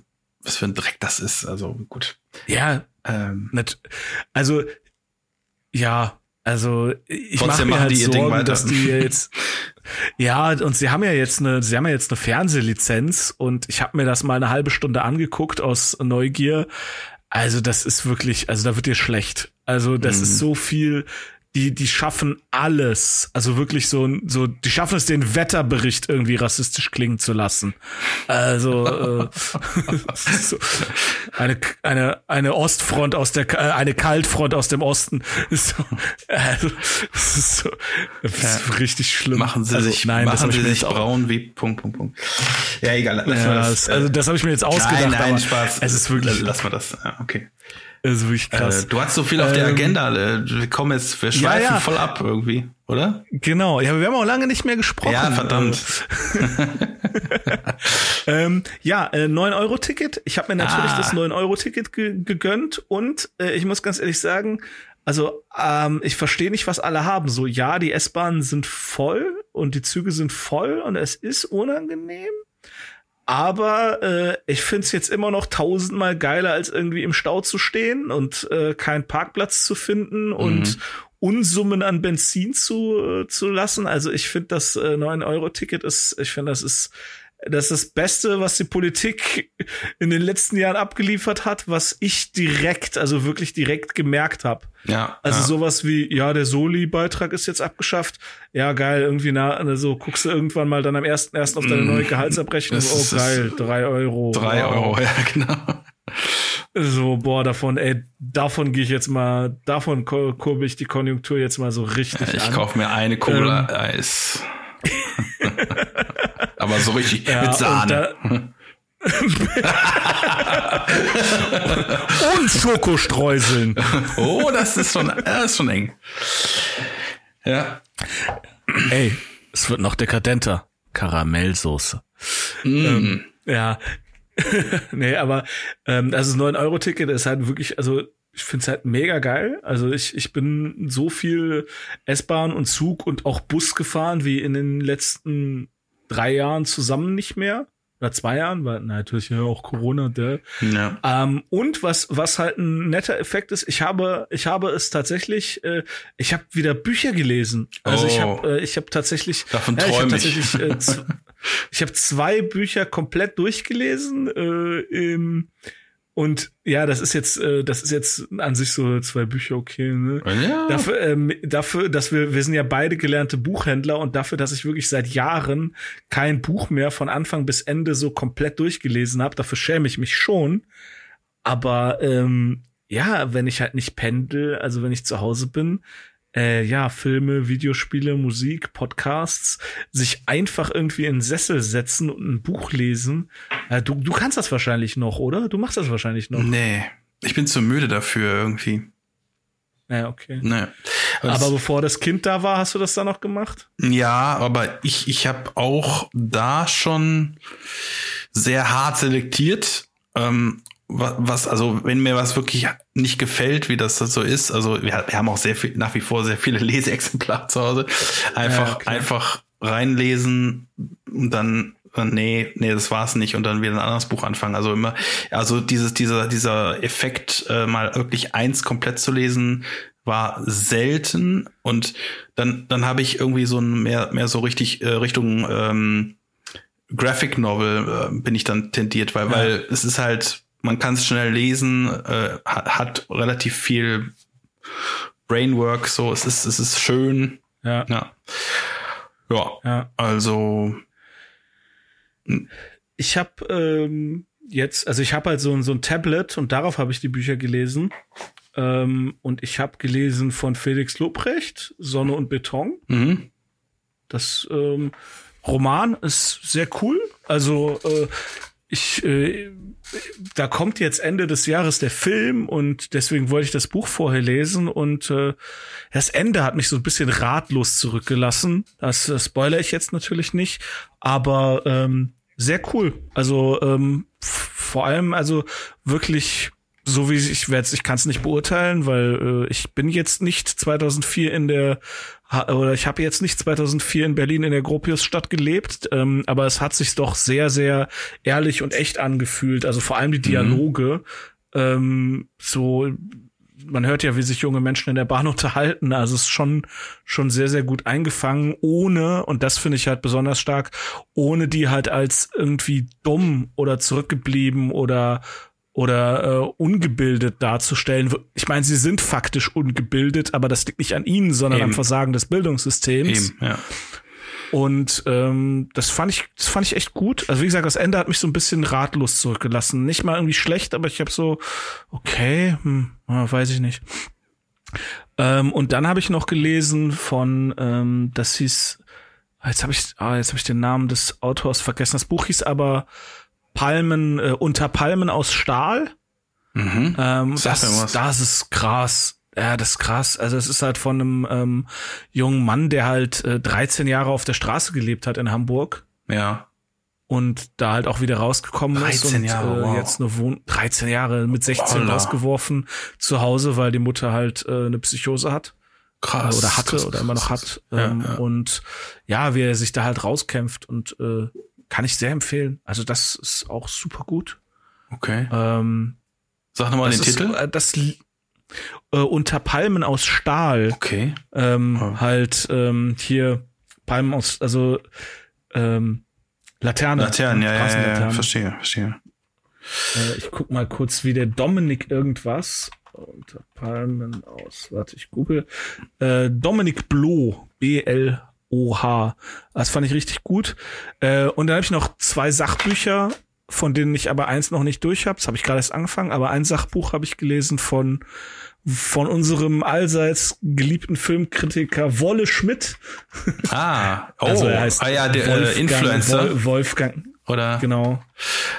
was für ein Dreck das ist. Also gut. Ja, ähm. also ja, also ich mache mir halt Sorgen, dass die jetzt ja und sie haben ja jetzt eine, sie haben ja jetzt eine Fernsehlizenz und ich habe mir das mal eine halbe Stunde angeguckt aus Neugier. Also das ist wirklich, also da wird dir schlecht. Also das mhm. ist so viel die, die schaffen alles. Also wirklich so, so, die schaffen es, den Wetterbericht irgendwie rassistisch klingen zu lassen. Also äh, so, eine, eine, eine Ostfront aus der, äh, eine Kaltfront aus dem Osten. So, also, das ist so, das ist ja. richtig schlimm. Machen sie also, sich, nein, machen sie sich braun wie Punkt, Punkt, Punkt. Ja, egal. Lass ja, das, also das habe ich mir jetzt ausgedacht. Nein, nein, Spaß. Es ist wirklich. Lass mal das. Ja, okay. Das ist wirklich krass. Äh, du hast so viel auf ähm, der Agenda. Äh, wir kommen jetzt, wir schweifen ja, ja. voll ab irgendwie, oder? Genau. Ja, wir haben auch lange nicht mehr gesprochen. Ja, verdammt. ähm, ja, äh, 9-Euro-Ticket. Ich habe mir natürlich ah. das 9-Euro-Ticket ge gegönnt und äh, ich muss ganz ehrlich sagen, also ähm, ich verstehe nicht, was alle haben. So, ja, die S-Bahnen sind voll und die Züge sind voll und es ist unangenehm. Aber äh, ich find's jetzt immer noch tausendmal geiler, als irgendwie im Stau zu stehen und äh, keinen Parkplatz zu finden mhm. und Unsummen an Benzin zu, äh, zu lassen. Also ich finde, das äh, 9-Euro-Ticket ist, ich finde, das ist das ist das Beste, was die Politik in den letzten Jahren abgeliefert hat, was ich direkt, also wirklich direkt gemerkt habe. Ja. Also ja. sowas wie, ja, der Soli-Beitrag ist jetzt abgeschafft. Ja, geil, irgendwie na, so also guckst du irgendwann mal dann am ersten ersten auf deine mm. neue Gehaltsabrechnung. oh, geil, drei Euro. Drei wow. Euro, ja, genau. So, boah, davon, ey, davon gehe ich jetzt mal, davon kurbel ich die Konjunktur jetzt mal so richtig Ich kaufe mir eine Cola-Eis. Ähm. Aber so richtig ja, mit Sahne. Und, Schokostreuseln. Oh, das ist schon, das ist schon eng. Ja. Ey, es wird noch dekadenter. Karamellsoße. Mm. Ähm, ja. nee, aber ähm, also das 9-Euro-Ticket ist halt wirklich, also ich finde es halt mega geil. Also ich, ich bin so viel S-Bahn und Zug und auch Bus gefahren wie in den letzten drei Jahren zusammen nicht mehr. Oder zwei Jahren, weil na, natürlich ja auch Corona der. Ja. Ähm, und was, was halt ein netter Effekt ist, ich habe, ich habe es tatsächlich, äh, ich habe wieder Bücher gelesen. Also oh. ich habe, äh, ich habe tatsächlich, davon ja, ich habe tatsächlich, äh, ich habe zwei Bücher komplett durchgelesen. Äh, im, und ja, das ist jetzt, äh, das ist jetzt an sich so zwei Bücher okay. Ne? Ja. Dafür, ähm, dafür, dass wir, wir sind ja beide gelernte Buchhändler und dafür, dass ich wirklich seit Jahren kein Buch mehr von Anfang bis Ende so komplett durchgelesen habe, dafür schäme ich mich schon. Aber ähm, ja, wenn ich halt nicht pendel, also wenn ich zu Hause bin, äh, ja, Filme, Videospiele, Musik, Podcasts, sich einfach irgendwie in den Sessel setzen und ein Buch lesen. Äh, du, du kannst das wahrscheinlich noch, oder? Du machst das wahrscheinlich noch. Nee, ich bin zu müde dafür irgendwie. Ja, okay. Nee. aber bevor das Kind da war, hast du das da noch gemacht? Ja, aber ich, ich habe auch da schon sehr hart selektiert. Ähm, was, also wenn mir was wirklich nicht gefällt, wie das so ist, also wir, wir haben auch sehr viel, nach wie vor sehr viele Leseexemplare zu Hause, einfach, ja, einfach reinlesen und dann äh, nee, nee, das war's nicht und dann wieder ein anderes Buch anfangen. Also immer, also dieses, dieser, dieser Effekt, äh, mal wirklich eins komplett zu lesen, war selten und dann, dann habe ich irgendwie so ein mehr, mehr so richtig äh, Richtung ähm, Graphic Novel äh, bin ich dann tendiert, weil, ja. weil es ist halt, man kann es schnell lesen, äh, hat, hat relativ viel Brainwork, so, es ist, es ist schön. Ja. Ja. Ja. ja. Also. Ich habe ähm, jetzt, also ich habe halt so, so ein Tablet und darauf habe ich die Bücher gelesen. Ähm, und ich habe gelesen von Felix Lobrecht, Sonne und Beton. Mhm. Das ähm, Roman ist sehr cool. Also äh, ich, äh, da kommt jetzt Ende des Jahres der Film und deswegen wollte ich das Buch vorher lesen und äh, das Ende hat mich so ein bisschen ratlos zurückgelassen. Das, das spoiler ich jetzt natürlich nicht, aber ähm, sehr cool. Also ähm, vor allem also wirklich so wie ich werde ich kann es nicht beurteilen, weil äh, ich bin jetzt nicht 2004 in der oder ich habe jetzt nicht 2004 in Berlin in der Gropiusstadt gelebt, ähm, aber es hat sich doch sehr sehr ehrlich und echt angefühlt. Also vor allem die mhm. Dialoge, mhm. ähm, so man hört ja, wie sich junge Menschen in der Bahn unterhalten. Also es ist schon, schon sehr, sehr gut eingefangen, ohne, und das finde ich halt besonders stark, ohne die halt als irgendwie dumm oder zurückgeblieben oder oder äh, ungebildet darzustellen. Ich meine, sie sind faktisch ungebildet, aber das liegt nicht an ihnen, sondern Eben. am Versagen des Bildungssystems. Eben, ja. Und ähm, das fand ich, das fand ich echt gut. Also wie gesagt, das Ende hat mich so ein bisschen ratlos zurückgelassen. Nicht mal irgendwie schlecht, aber ich habe so, okay, hm, weiß ich nicht. Ähm, und dann habe ich noch gelesen von, ähm, das hieß, jetzt habe ich, ah, jetzt habe ich den Namen des Autors vergessen. Das Buch hieß aber Palmen, äh, unter Palmen aus Stahl. Mhm. Ähm, das, das ist krass. Ja, das ist krass. Also es ist halt von einem ähm, jungen Mann, der halt äh, 13 Jahre auf der Straße gelebt hat in Hamburg. Ja. Und da halt auch wieder rausgekommen ist und Jahre, äh, wow. jetzt eine Wohn 13 Jahre mit 16 Holla. rausgeworfen zu Hause, weil die Mutter halt äh, eine Psychose hat. Krass. Oder hatte krass, oder immer noch hat. Ähm, Ja, ja. Und ja, wie er sich da halt rauskämpft und äh, kann ich sehr empfehlen. Also das ist auch super gut. Okay. Ähm, Sag nochmal den ist, Titel. äh, das äh, unter Palmen aus Stahl. Okay. Ähm, Oh. Halt ähm, hier Palmen aus, also ähm, Laterne. Laternen, ja, ja, ja, verstehe, verstehe. Äh, ich guck mal kurz, wie der Dominik irgendwas unter Palmen aus. Warte, ich google. Äh, Dominik Bloh, B-L-O-H. Das fand ich richtig gut. Äh, und dann habe ich noch zwei Sachbücher, von denen ich aber eins noch nicht durch habe. Das habe ich gerade erst angefangen, aber ein Sachbuch habe ich gelesen von von unserem allseits geliebten Filmkritiker Wolle Schmidt. Ah, oh, Also er heißt ah ja, der äh, Wolfgang- Influencer. Wol- Wolfgang, Oder? genau.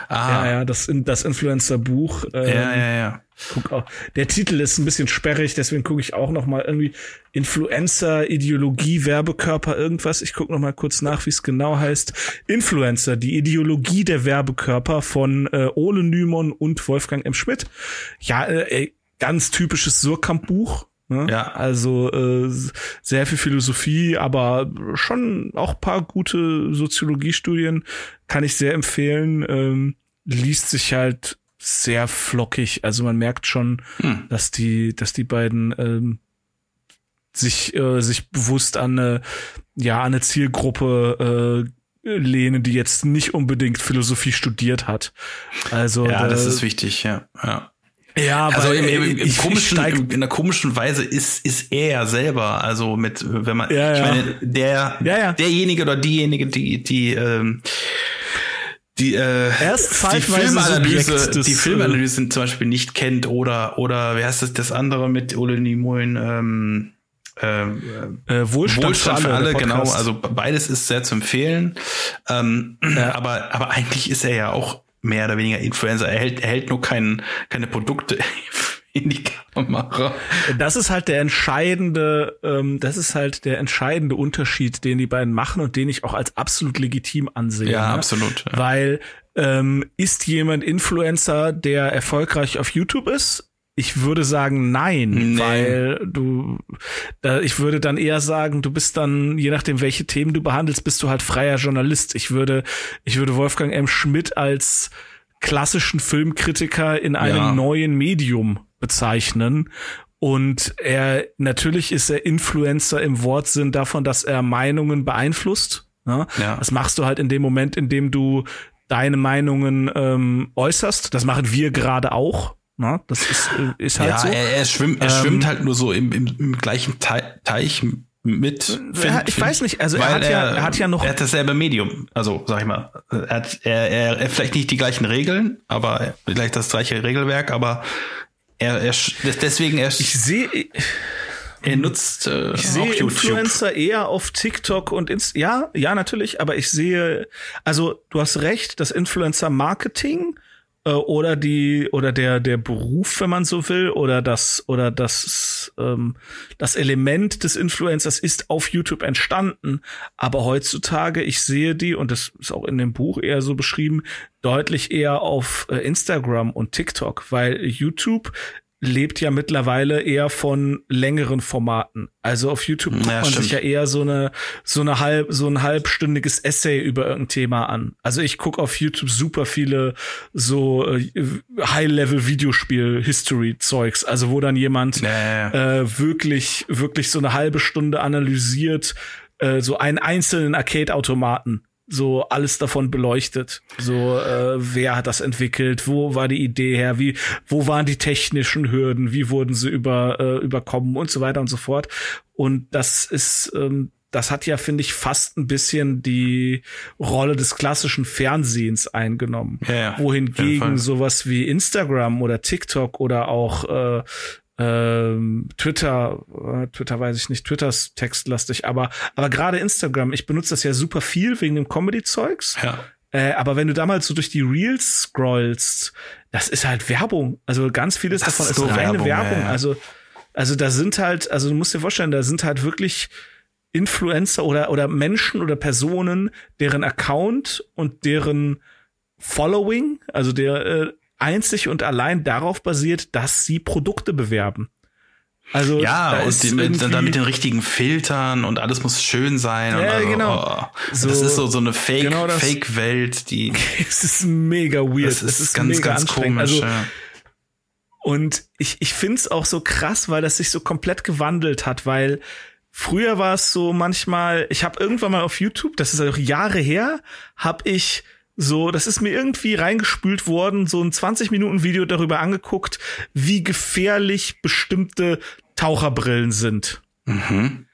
Ah, Ja, ja, das, das Influencer-Buch. Ähm, ja, ja, ja. guck auch. Der Titel ist ein bisschen sperrig, deswegen gucke ich auch noch mal irgendwie Influencer, Ideologie, Werbekörper, irgendwas. Ich gucke noch mal kurz nach, wie es genau heißt. Influencer, die Ideologie der Werbekörper von äh, Ole Nymon und Wolfgang M. Schmidt. Ja, äh, ganz typisches Surkamp-Buch. Ne? Ja. Also äh, sehr viel Philosophie, aber schon auch paar gute Soziologiestudien kann ich sehr empfehlen. Ähm, liest sich halt sehr flockig. Also man merkt schon, Hm. dass die, dass die beiden ähm, sich äh, sich bewusst an eine ja an eine Zielgruppe äh, lehnen, die jetzt nicht unbedingt Philosophie studiert hat. Also Ja, da- das ist wichtig, ja. ja. Ja, Also im, im, äh, im ich- ich komischen, im, in einer komischen Weise ist, ist er ja selber, also mit, wenn man, Ja, ich ja. meine, der, Ja, derjenige oder diejenige, die, die, ähm, die, äh, Er ist die Filmanalyse, des, die äh, Filmanalyse zum Beispiel nicht kennt oder, oder, wie heißt das, das andere mit Ole Nimoyen, ähm, ähm, äh, Wohlstand, Wohlstand für alle, der genau. Podcast. Also beides ist sehr zu empfehlen. Ähm, Ja. aber, aber eigentlich ist er ja auch mehr oder weniger Influencer. Er hält, er hält nur kein, keine Produkte in die Kamera. Das ist halt der entscheidende, ähm, das ist halt der entscheidende Unterschied, den die beiden machen und den ich auch als absolut legitim ansehe. Ja, ne? absolut. Ja. Weil ähm, ist jemand Influencer, der erfolgreich auf YouTube ist? Ich würde sagen nein, Nee. weil du, da, ich würde dann eher sagen, du bist dann, je nachdem, welche Themen du behandelst, bist du halt freier Journalist. Ich würde, ich würde Wolfgang M. Schmidt als klassischen Filmkritiker in einem Ja. neuen Medium bezeichnen. Und er, natürlich ist er Influencer im Wortsinn davon, dass er Meinungen beeinflusst. Ne? Ja. Das machst du halt in dem Moment, in dem du deine Meinungen ähm, äußerst. Das machen wir gerade auch. Ne? Das ist, äh, ist halt ja, so. er, er, schwimmt, er Ähm, schwimmt halt nur so im, im, im gleichen Te Teich mit. Er hat- ich weiß nicht, also er hat ja- er hat ja noch- Er hat dasselbe Medium. Also, sag ich mal. Er hat er, er, er vielleicht nicht die gleichen Regeln, aber vielleicht das gleiche Regelwerk, aber er, er deswegen er, Ich sehe, er nutzt äh, ich sehe YouTube. Influencer eher auf TikTok und Inst ja, ja, natürlich, aber ich sehe, also du hast recht, das Influencer-Marketing äh, oder die oder der der Beruf, wenn man so will, oder das oder das ähm, das Element des Influencers ist auf YouTube entstanden, aber heutzutage ich sehe die und das ist auch in dem Buch eher so beschrieben, deutlich eher auf äh, Instagram und TikTok, weil YouTube lebt ja mittlerweile eher von längeren Formaten. Also auf YouTube guckt Ja, man stimmt. sich ja eher so eine so eine halb so ein halbstündiges Essay über irgendein Thema an. Also ich gucke auf YouTube super viele so äh, High-Level Videospiel History Zeugs, also wo dann jemand ja. äh, wirklich wirklich so eine halbe Stunde analysiert äh, so einen einzelnen Arcade-Automaten so alles davon beleuchtet. So, äh, wer hat das entwickelt? Wo war die Idee her? Wie, wo waren die technischen Hürden? Wie wurden sie über, äh, überkommen und so weiter und so fort? Und das ist, ähm, das hat ja, finde ich, fast ein bisschen die Rolle des klassischen Fernsehens eingenommen. Ja, ja. Wohingegen sowas wie Instagram oder TikTok oder auch äh, ähm, Twitter, äh, Twitter weiß ich nicht, Twitter ist textlastig, aber, aber gerade Instagram, ich benutze das ja super viel wegen dem Comedy-Zeugs. ja. Äh, aber wenn du damals so durch die Reels scrollst, das ist halt Werbung. Also ganz vieles Das davon ist ist, reine Werbung, Werbung. ja, ja. Also, also da sind halt, also du musst dir vorstellen, da sind halt wirklich Influencer oder, oder Menschen oder Personen, deren Account und deren Following, also der äh, einzig und allein darauf basiert, dass sie Produkte bewerben. Also da Ja, ist und die, mit, dann, mit den richtigen Filtern und alles muss schön sein. und Ja, also, genau. Oh, So- das ist so, so eine Fake, genau das- Fake-Welt, die es ist mega weird. das ist, es ist ganz, ganz komisch. Also, ja. Und ich, ich find's auch so krass, weil das sich so komplett gewandelt hat, weil früher war es so manchmal, ich habe irgendwann mal auf YouTube, das ist auch Jahre her, habe ich so, das ist mir irgendwie reingespült worden, so ein 20 Minuten Video darüber angeguckt, wie gefährlich bestimmte Taucherbrillen sind. Mhm.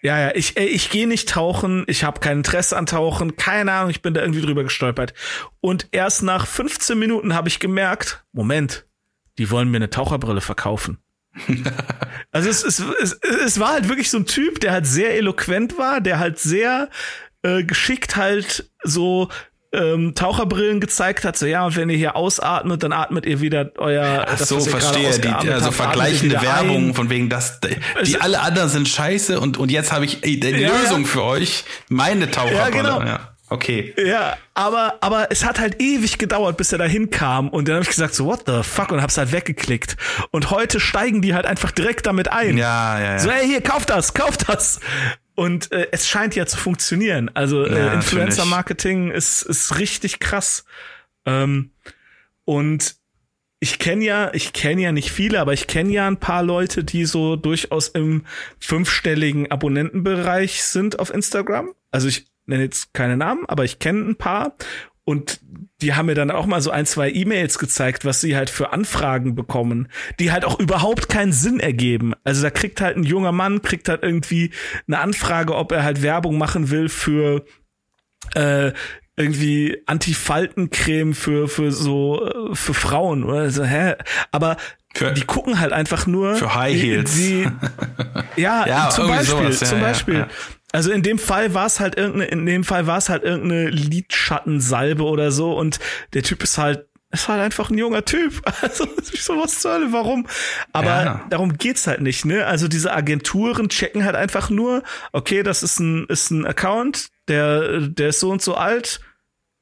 Ja, ja, ich, ey, ich gehe nicht tauchen, ich habe kein Interesse an Tauchen, keine Ahnung, ich bin da irgendwie drüber gestolpert. Und erst nach 15 Minuten habe ich gemerkt, Moment, die wollen mir eine Taucherbrille verkaufen. also es, es, es, es war halt wirklich so ein Typ, der halt sehr eloquent war, der halt sehr äh, geschickt halt so ähm, Taucherbrillen gezeigt hat, so ja, und wenn ihr hier ausatmet, dann atmet ihr wieder euer Ach das, so, verstehe. Die, also habt, vergleichende Werbung ein. von wegen das, die Also- alle anderen sind scheiße und, und jetzt habe ich die Ja, Lösung ja. für euch. Meine Taucherbrille. Ja, genau. ja. Okay. Ja, aber, aber es hat halt ewig gedauert, bis er dahin kam. Und dann habe ich gesagt, so, what the fuck? Und hab's halt weggeklickt. Und heute steigen die halt einfach direkt damit ein. Ja, ja, ja. So, hey, hier, kauf das, kauf das. Und äh, es scheint ja zu funktionieren. Also Ja, äh, Influencer-Marketing ist, ist richtig krass. Ähm, und ich kenne ja, ich kenne ja nicht viele, aber ich kenne ja ein paar Leute, die so durchaus im fünfstelligen Abonnentenbereich sind auf Instagram. Also ich nenne jetzt keine Namen, aber ich kenne ein paar. Und die haben mir dann auch mal so ein, zwei E-Mails gezeigt, was sie halt für Anfragen bekommen, die halt auch überhaupt keinen Sinn ergeben. Also da kriegt halt ein junger Mann, kriegt halt irgendwie eine Anfrage, ob er halt Werbung machen will für äh, irgendwie Antifaltencreme für für so äh, für Frauen oder so hä aber Für- die gucken halt einfach nur Für High Heels. die, die, ja, Ja, zum Beispiel sowas, ja, zum Beispiel ja. Also in dem Fall war es halt irgendeine in dem Fall war es halt irgendeine Lidschattensalbe oder so und der Typ ist halt ist halt einfach ein junger Typ. Also so was zur Hölle, warum? Aber Ja. darum geht's halt nicht, ne? Also diese Agenturen checken halt einfach nur, okay, das ist ein ist ein Account, der der ist so und so alt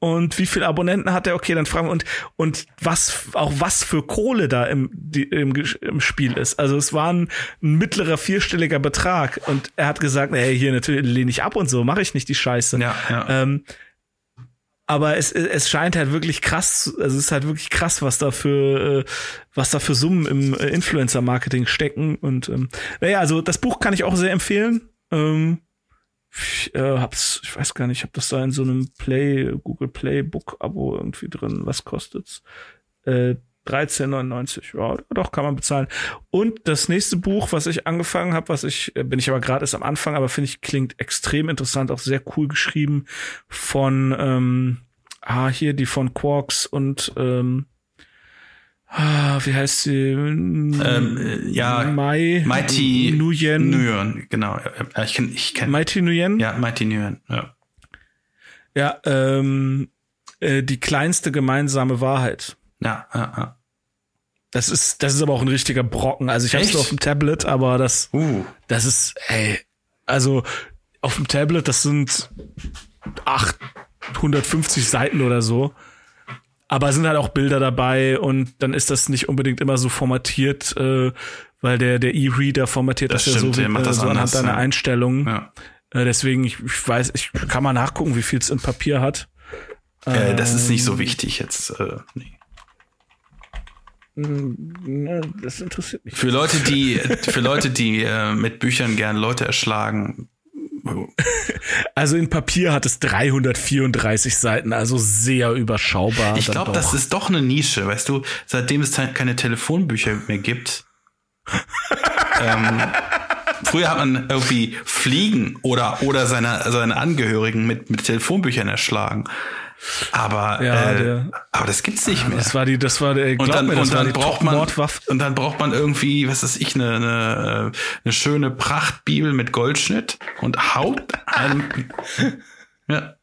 und wie viele Abonnenten hat er? Okay, dann fragen wir und und was auch was für Kohle da im, die, im, im Spiel ist. Also es war ein, ein mittlerer vierstelliger Betrag und er hat gesagt, hey, hier natürlich lehne ich ab und so, mache ich nicht die Scheiße. Ja, ja. Ähm, aber es, es scheint halt wirklich krass, also es ist halt wirklich krass, was da für, äh, was da für Summen im äh, Influencer-Marketing stecken. Und ähm, naja, also das Buch kann ich auch sehr empfehlen. Ähm, ich äh, hab's, ich weiß gar nicht, ich habe das da in so einem Play, Google Play Book Abo irgendwie drin. Was kostet's? Äh, 13,99. Ja, doch, kann man bezahlen. Und das nächste Buch, was ich angefangen habe, was ich, äh, bin ich aber gerade erst am Anfang, aber finde ich, klingt extrem interessant, auch sehr cool geschrieben von, ähm, ah, hier die von Quarks und, ähm, wie heißt sie? Ähm, äh, ja, Mai, Mighty Nguyen. Nguyen, genau. Ich kenn, ich kenn, Mighty Nguyen? Ja, Mighty Nguyen, ja. Ja, ähm, äh, die kleinste gemeinsame Wahrheit. Ja, ja, ja. Das ist, das ist aber auch ein richtiger Brocken. Also ich habe es auf dem Tablet, aber das, Uh, das ist, ey, also auf dem Tablet, das sind 850 Seiten oder so. Aber es sind halt auch Bilder dabei und dann ist das nicht unbedingt immer so formatiert, äh, weil der der E-Reader formatiert Das das, ja so, stimmt, der wie, macht äh, das so anhand anders, deiner ja. Einstellungen. ja. Äh, deswegen, ich, ich weiß, ich kann mal nachgucken, wie viel es in Papier hat. Äh, das ist nicht Ähm. so wichtig jetzt. Äh, nee. Ne, Das interessiert mich. Für Leute, die, für Leute, die äh, mit Büchern gern Leute erschlagen, Also in Papier hat es 334 Seiten, also sehr überschaubar. ich glaube, das ist doch eine Nische, weißt du, seitdem es te- keine Telefonbücher mehr gibt. ähm, früher hat man irgendwie Fliegen oder, oder seine, seine Angehörigen mit, mit Telefonbüchern erschlagen. Aber, Ja, äh, der- aber das gibt's nicht mehr. Das war die, das war der, Und glaub dann, mir, das und dann braucht man und dann braucht man irgendwie, was weiß ich, eine, eine, eine schöne Prachtbibel mit Goldschnitt und haut ja,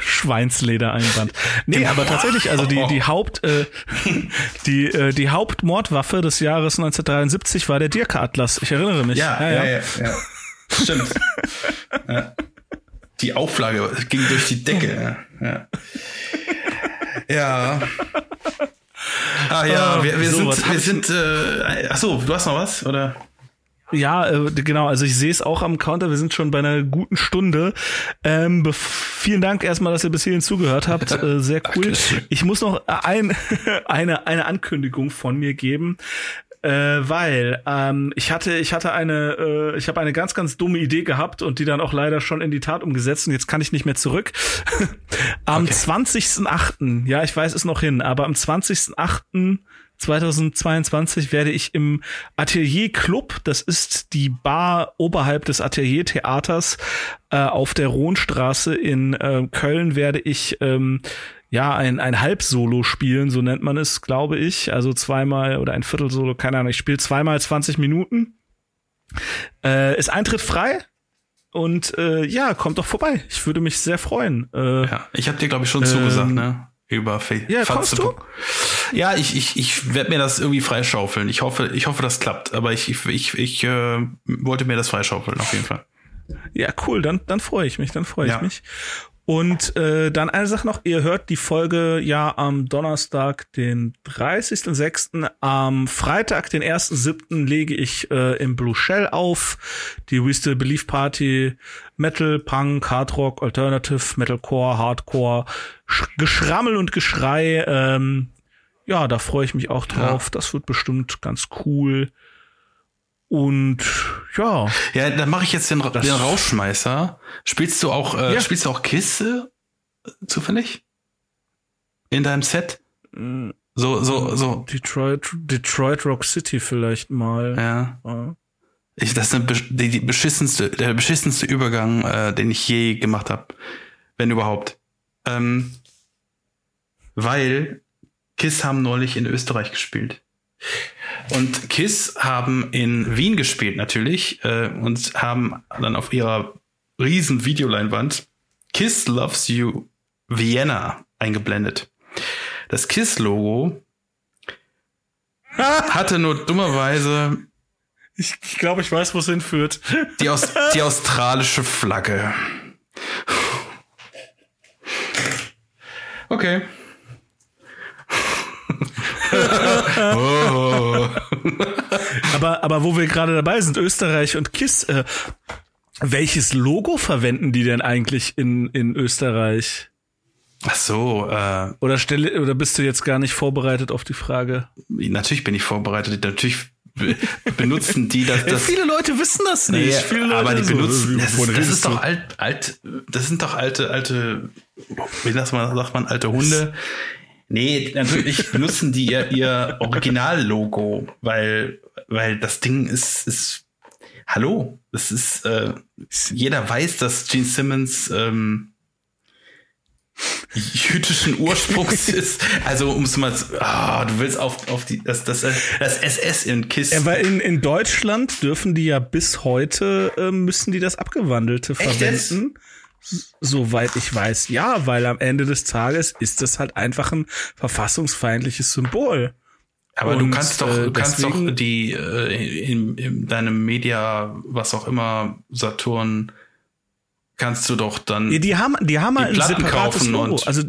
Schweinsledereinband. Nee, Genau. aber tatsächlich, also die, die Haupt, äh, die, äh, die Hauptmordwaffe des Jahres 1973 war der Dirke Atlas. Ich erinnere mich. ja. Stimmt. ja. Die Auflage ging durch die Decke. Ja. Ja. Ah ja, Ah, wir, wir so, sind, wir sind, äh, ach so, du hast noch was, oder? Ja, äh, genau. Also ich sehe es auch am Counter. Wir sind schon bei einer guten Stunde. Ähm, vielen Dank erstmal, dass ihr bis hierhin zugehört habt. Äh, sehr cool. Ich muss noch ein, eine, eine Ankündigung von mir geben. Äh, weil ähm, ich hatte ich hatte eine äh, ich habe eine ganz ganz dumme Idee gehabt und die dann auch leider schon in die Tat umgesetzt und jetzt kann ich nicht mehr zurück. am Okay. 20.8. ja ich weiß es noch hin, aber am 20.8. 2022 werde ich im Atelier Club, das ist die Bar oberhalb des Atelier Theaters äh, auf der Rohnstraße in äh, Köln, werde ich ähm, ja ein, ein Halbsolo spielen, so nennt man es, glaube ich. Also zweimal oder ein Viertelsolo, keine Ahnung. Ich spiele zweimal 20 Minuten. Äh, ist Eintritt frei. Und äh, ja, kommt doch vorbei. Ich würde mich sehr freuen. Äh, Ja, ich habe dir glaube ich schon zugesagt, ne? Über Fa Ja, kommst Facebook. Ja, ich ich ich werde mir das irgendwie freischaufeln. Ich hoffe, ich hoffe, das klappt. Aber ich ich ich, ich äh, wollte mir das freischaufeln auf jeden Fall. Ja, cool, dann, dann freue ich mich, dann freue Ja. ich mich. Und äh, dann eine Sache noch, ihr hört die Folge ja am Donnerstag, den 30.06. Am Freitag, den 1.07. lege ich äh, im Blue Shell auf. Die We Still Believe Party, Metal, Punk, Hard Rock, Alternative, Metalcore, Hardcore, Sch Geschrammel und Geschrei. Ähm, ja, da freue ich mich auch drauf. Das wird bestimmt ganz cool. Und ja, Ja, dann mache ich jetzt den, den Rausschmeißer. Spielst du auch äh, Ja. spielst du auch Kisse äh, zufällig in deinem Set? So so so. Detroit, Detroit Rock City vielleicht mal. Ja. Ja. Ich, das ist eine, die, die beschissenste, der beschissenste Übergang, äh, den ich je gemacht habe, wenn überhaupt. Ähm, weil Kiss haben neulich in Österreich gespielt. Und Kiss haben in Wien gespielt natürlich äh, und haben dann auf ihrer riesen Videoleinwand Kiss Loves You Vienna eingeblendet. Das Kiss-Logo hatte nur dummerweise Ich, ich glaube, ich weiß, wo es hinführt. die, Aus die australische Flagge. Okay. Oh. aber, aber wo wir gerade dabei sind, Österreich und KISS, äh, welches Logo verwenden die denn eigentlich in, in Österreich? Ach so, äh, Oder stelle, oder bist du jetzt gar nicht vorbereitet auf die Frage? natürlich bin ich vorbereitet. Natürlich be- benutzen die das. das viele Leute wissen das nicht. Nee, viele Leute aber die so, benutzen, äh, das ist, das ist doch alt, alt, das sind doch alte, alte, wie sagt man, sagt man, alte Hunde. Nee, natürlich benutzen die ihr, ihr Originallogo, weil, weil das Ding ist, ist, hallo, das ist, äh, jeder weiß, dass Gene Simmons, ähm, jüdischen Ursprungs ist. Also, um es mal, zu- ah, du willst auf, auf die, das, das, das SS in KISS. Ja, weil in, in Deutschland dürfen die ja bis heute, äh, müssen die das Abgewandelte Echt verwenden. S- Soweit ich weiß, ja, weil am Ende des Tages ist das halt einfach ein verfassungsfeindliches Symbol. Aber du Und, kannst doch, äh, du kannst deswegen- doch die äh, in, in deinem Media, was auch immer, Saturn, kannst du doch dann. Ja, die haben, die haben halt ein Platten separates kaufen Logo. Also,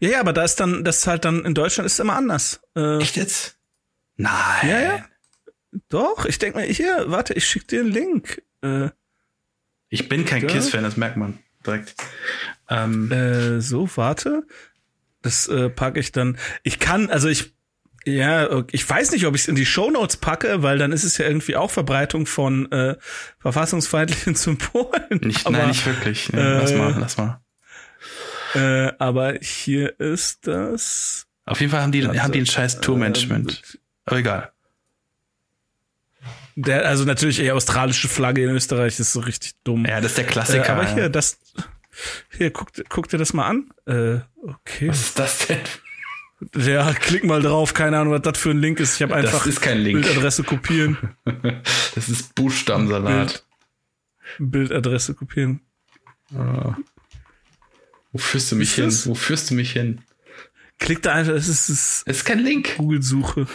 ja, ja, aber da ist dann, das ist halt dann in Deutschland ist immer anders. Äh, Echt jetzt? Nein. Ja, ja. doch, ich denke mal, hier, warte, ich schick dir einen Link. Äh, Ich bin kein. Kiss-Fan, das merkt man direkt. Ähm, Äh, so, warte. Das äh, packe ich dann. Ich kann, also ich, ja, ich weiß nicht, ob ich es in die Shownotes packe, weil dann ist es ja irgendwie auch Verbreitung von äh, verfassungsfeindlichen Symbolen. nicht, aber, nein, nicht wirklich. Lass äh, mal, lass mal. Äh, aber hier ist das. Auf jeden Fall haben die, Warte, haben die ein scheiß Tourmanagement. Äh, Aber egal. Der, also natürlich eher australische Flagge in Österreich ist so richtig dumm. Ja, das ist der äh, Klassiker. aber hier, das. Hier, guck, guck dir das mal an. Äh, okay. Was ist das denn? Ja, klick mal drauf, keine Ahnung, was das für ein Link ist. Ich habe einfach Das ist kein Link. Bildadresse kopieren. Das ist Buchstabensalat. Bildadresse kopieren. Wo führst du mich Ist hin? das? Wo führst du mich hin? Klick da einfach, das ist das Es ist kein Link. Google-Suche.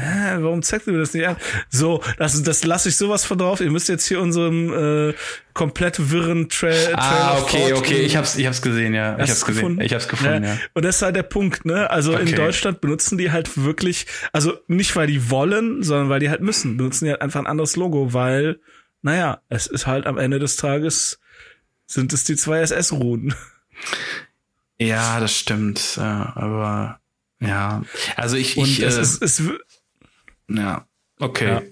Hä, warum zeigt ihr mir das nicht an? So, das, das lasse ich sowas von drauf. Ihr müsst jetzt hier unseren äh, komplett wirren Tra Ah, Trail of okay, okay. äh, Ich hab's, ich hab's gesehen, ja. Ich hab's gesehen. gefunden? Ich hab's gefunden, ja. Und das ist halt der Punkt, ne? Also in Okay. Deutschland benutzen die halt wirklich, also nicht weil die wollen, sondern weil die halt müssen, benutzen die halt einfach ein anderes Logo, weil, naja, es ist halt am Ende des Tages sind es die zwei SS-Ruhen. Ja, das stimmt. Ja, aber ja. Also ich, Und ich es äh, ist, es, ja. Okay. Ja.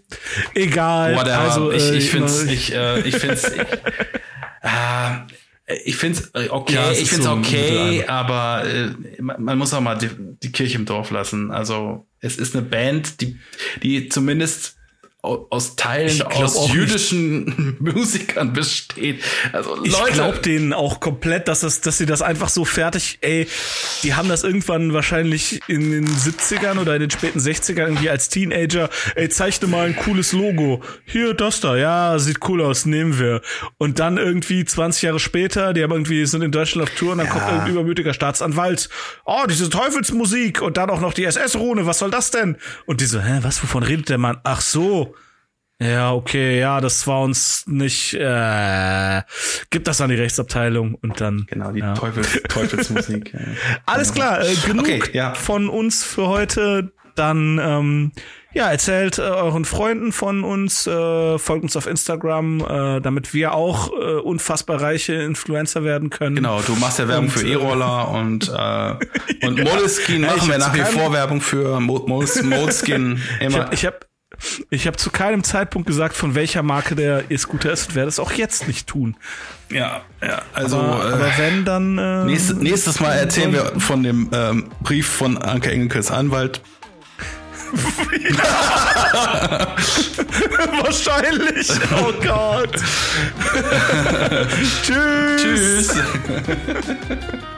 egal. Whatever. Also, ich, äh, ich find's, immer- ich, äh, ich find's, ich, äh, ich find's äh, okay, Ja, es ich ist find's so okay, aber äh, man, muss auch mal die, die Kirche im Dorf lassen. Also es ist eine Band, die, die zumindest aus Teilen Ich glaub aus jüdischen Musikern besteht. Also Ich glaube denen auch komplett, dass, das, dass sie das einfach so fertig, ey, die haben das irgendwann wahrscheinlich in den 70ern oder in den späten 60ern irgendwie als Teenager, ey, zeichne mal ein cooles Logo. Hier, das da, ja, sieht cool aus, nehmen wir. Und dann irgendwie 20 Jahre später, die haben irgendwie, sind in Deutschland auf Tour und dann Ja. kommt irgendein übermütiger Staatsanwalt, oh, diese Teufelsmusik und dann auch noch die SS-Rune, was soll das denn? Und die so, hä, was, wovon redet der Mann? Ach so, ja, okay, ja, das war uns nicht. Äh, gib das an die Rechtsabteilung und dann. Genau, die ja. Teufels, Teufelsmusik. ja. Alles klar, äh, genug Okay, ja. von uns für heute. Dann ähm, ja, erzählt äh, euren Freunden von uns, äh, folgt uns auf Instagram, äh, damit wir auch äh, unfassbar reiche Influencer werden können. Genau, du machst ja Werbung Und, für äh, E-Roller und äh, und Moleskin Ja, machen wir nach wie vor Werbung für Mo Moles- Moleskin Ich immer. habe ich hab, ich hab zu keinem Zeitpunkt gesagt, von welcher Marke der E-Scooter ist und werde es auch jetzt nicht tun. ja, ja, also Aber, äh, aber wenn, dann. Äh, nächstes, nächstes Mal erzählen wir von dem ähm, Brief von Anke Engelkes Anwalt. Wahrscheinlich. Oh Gott. Tschüss. Tschüss.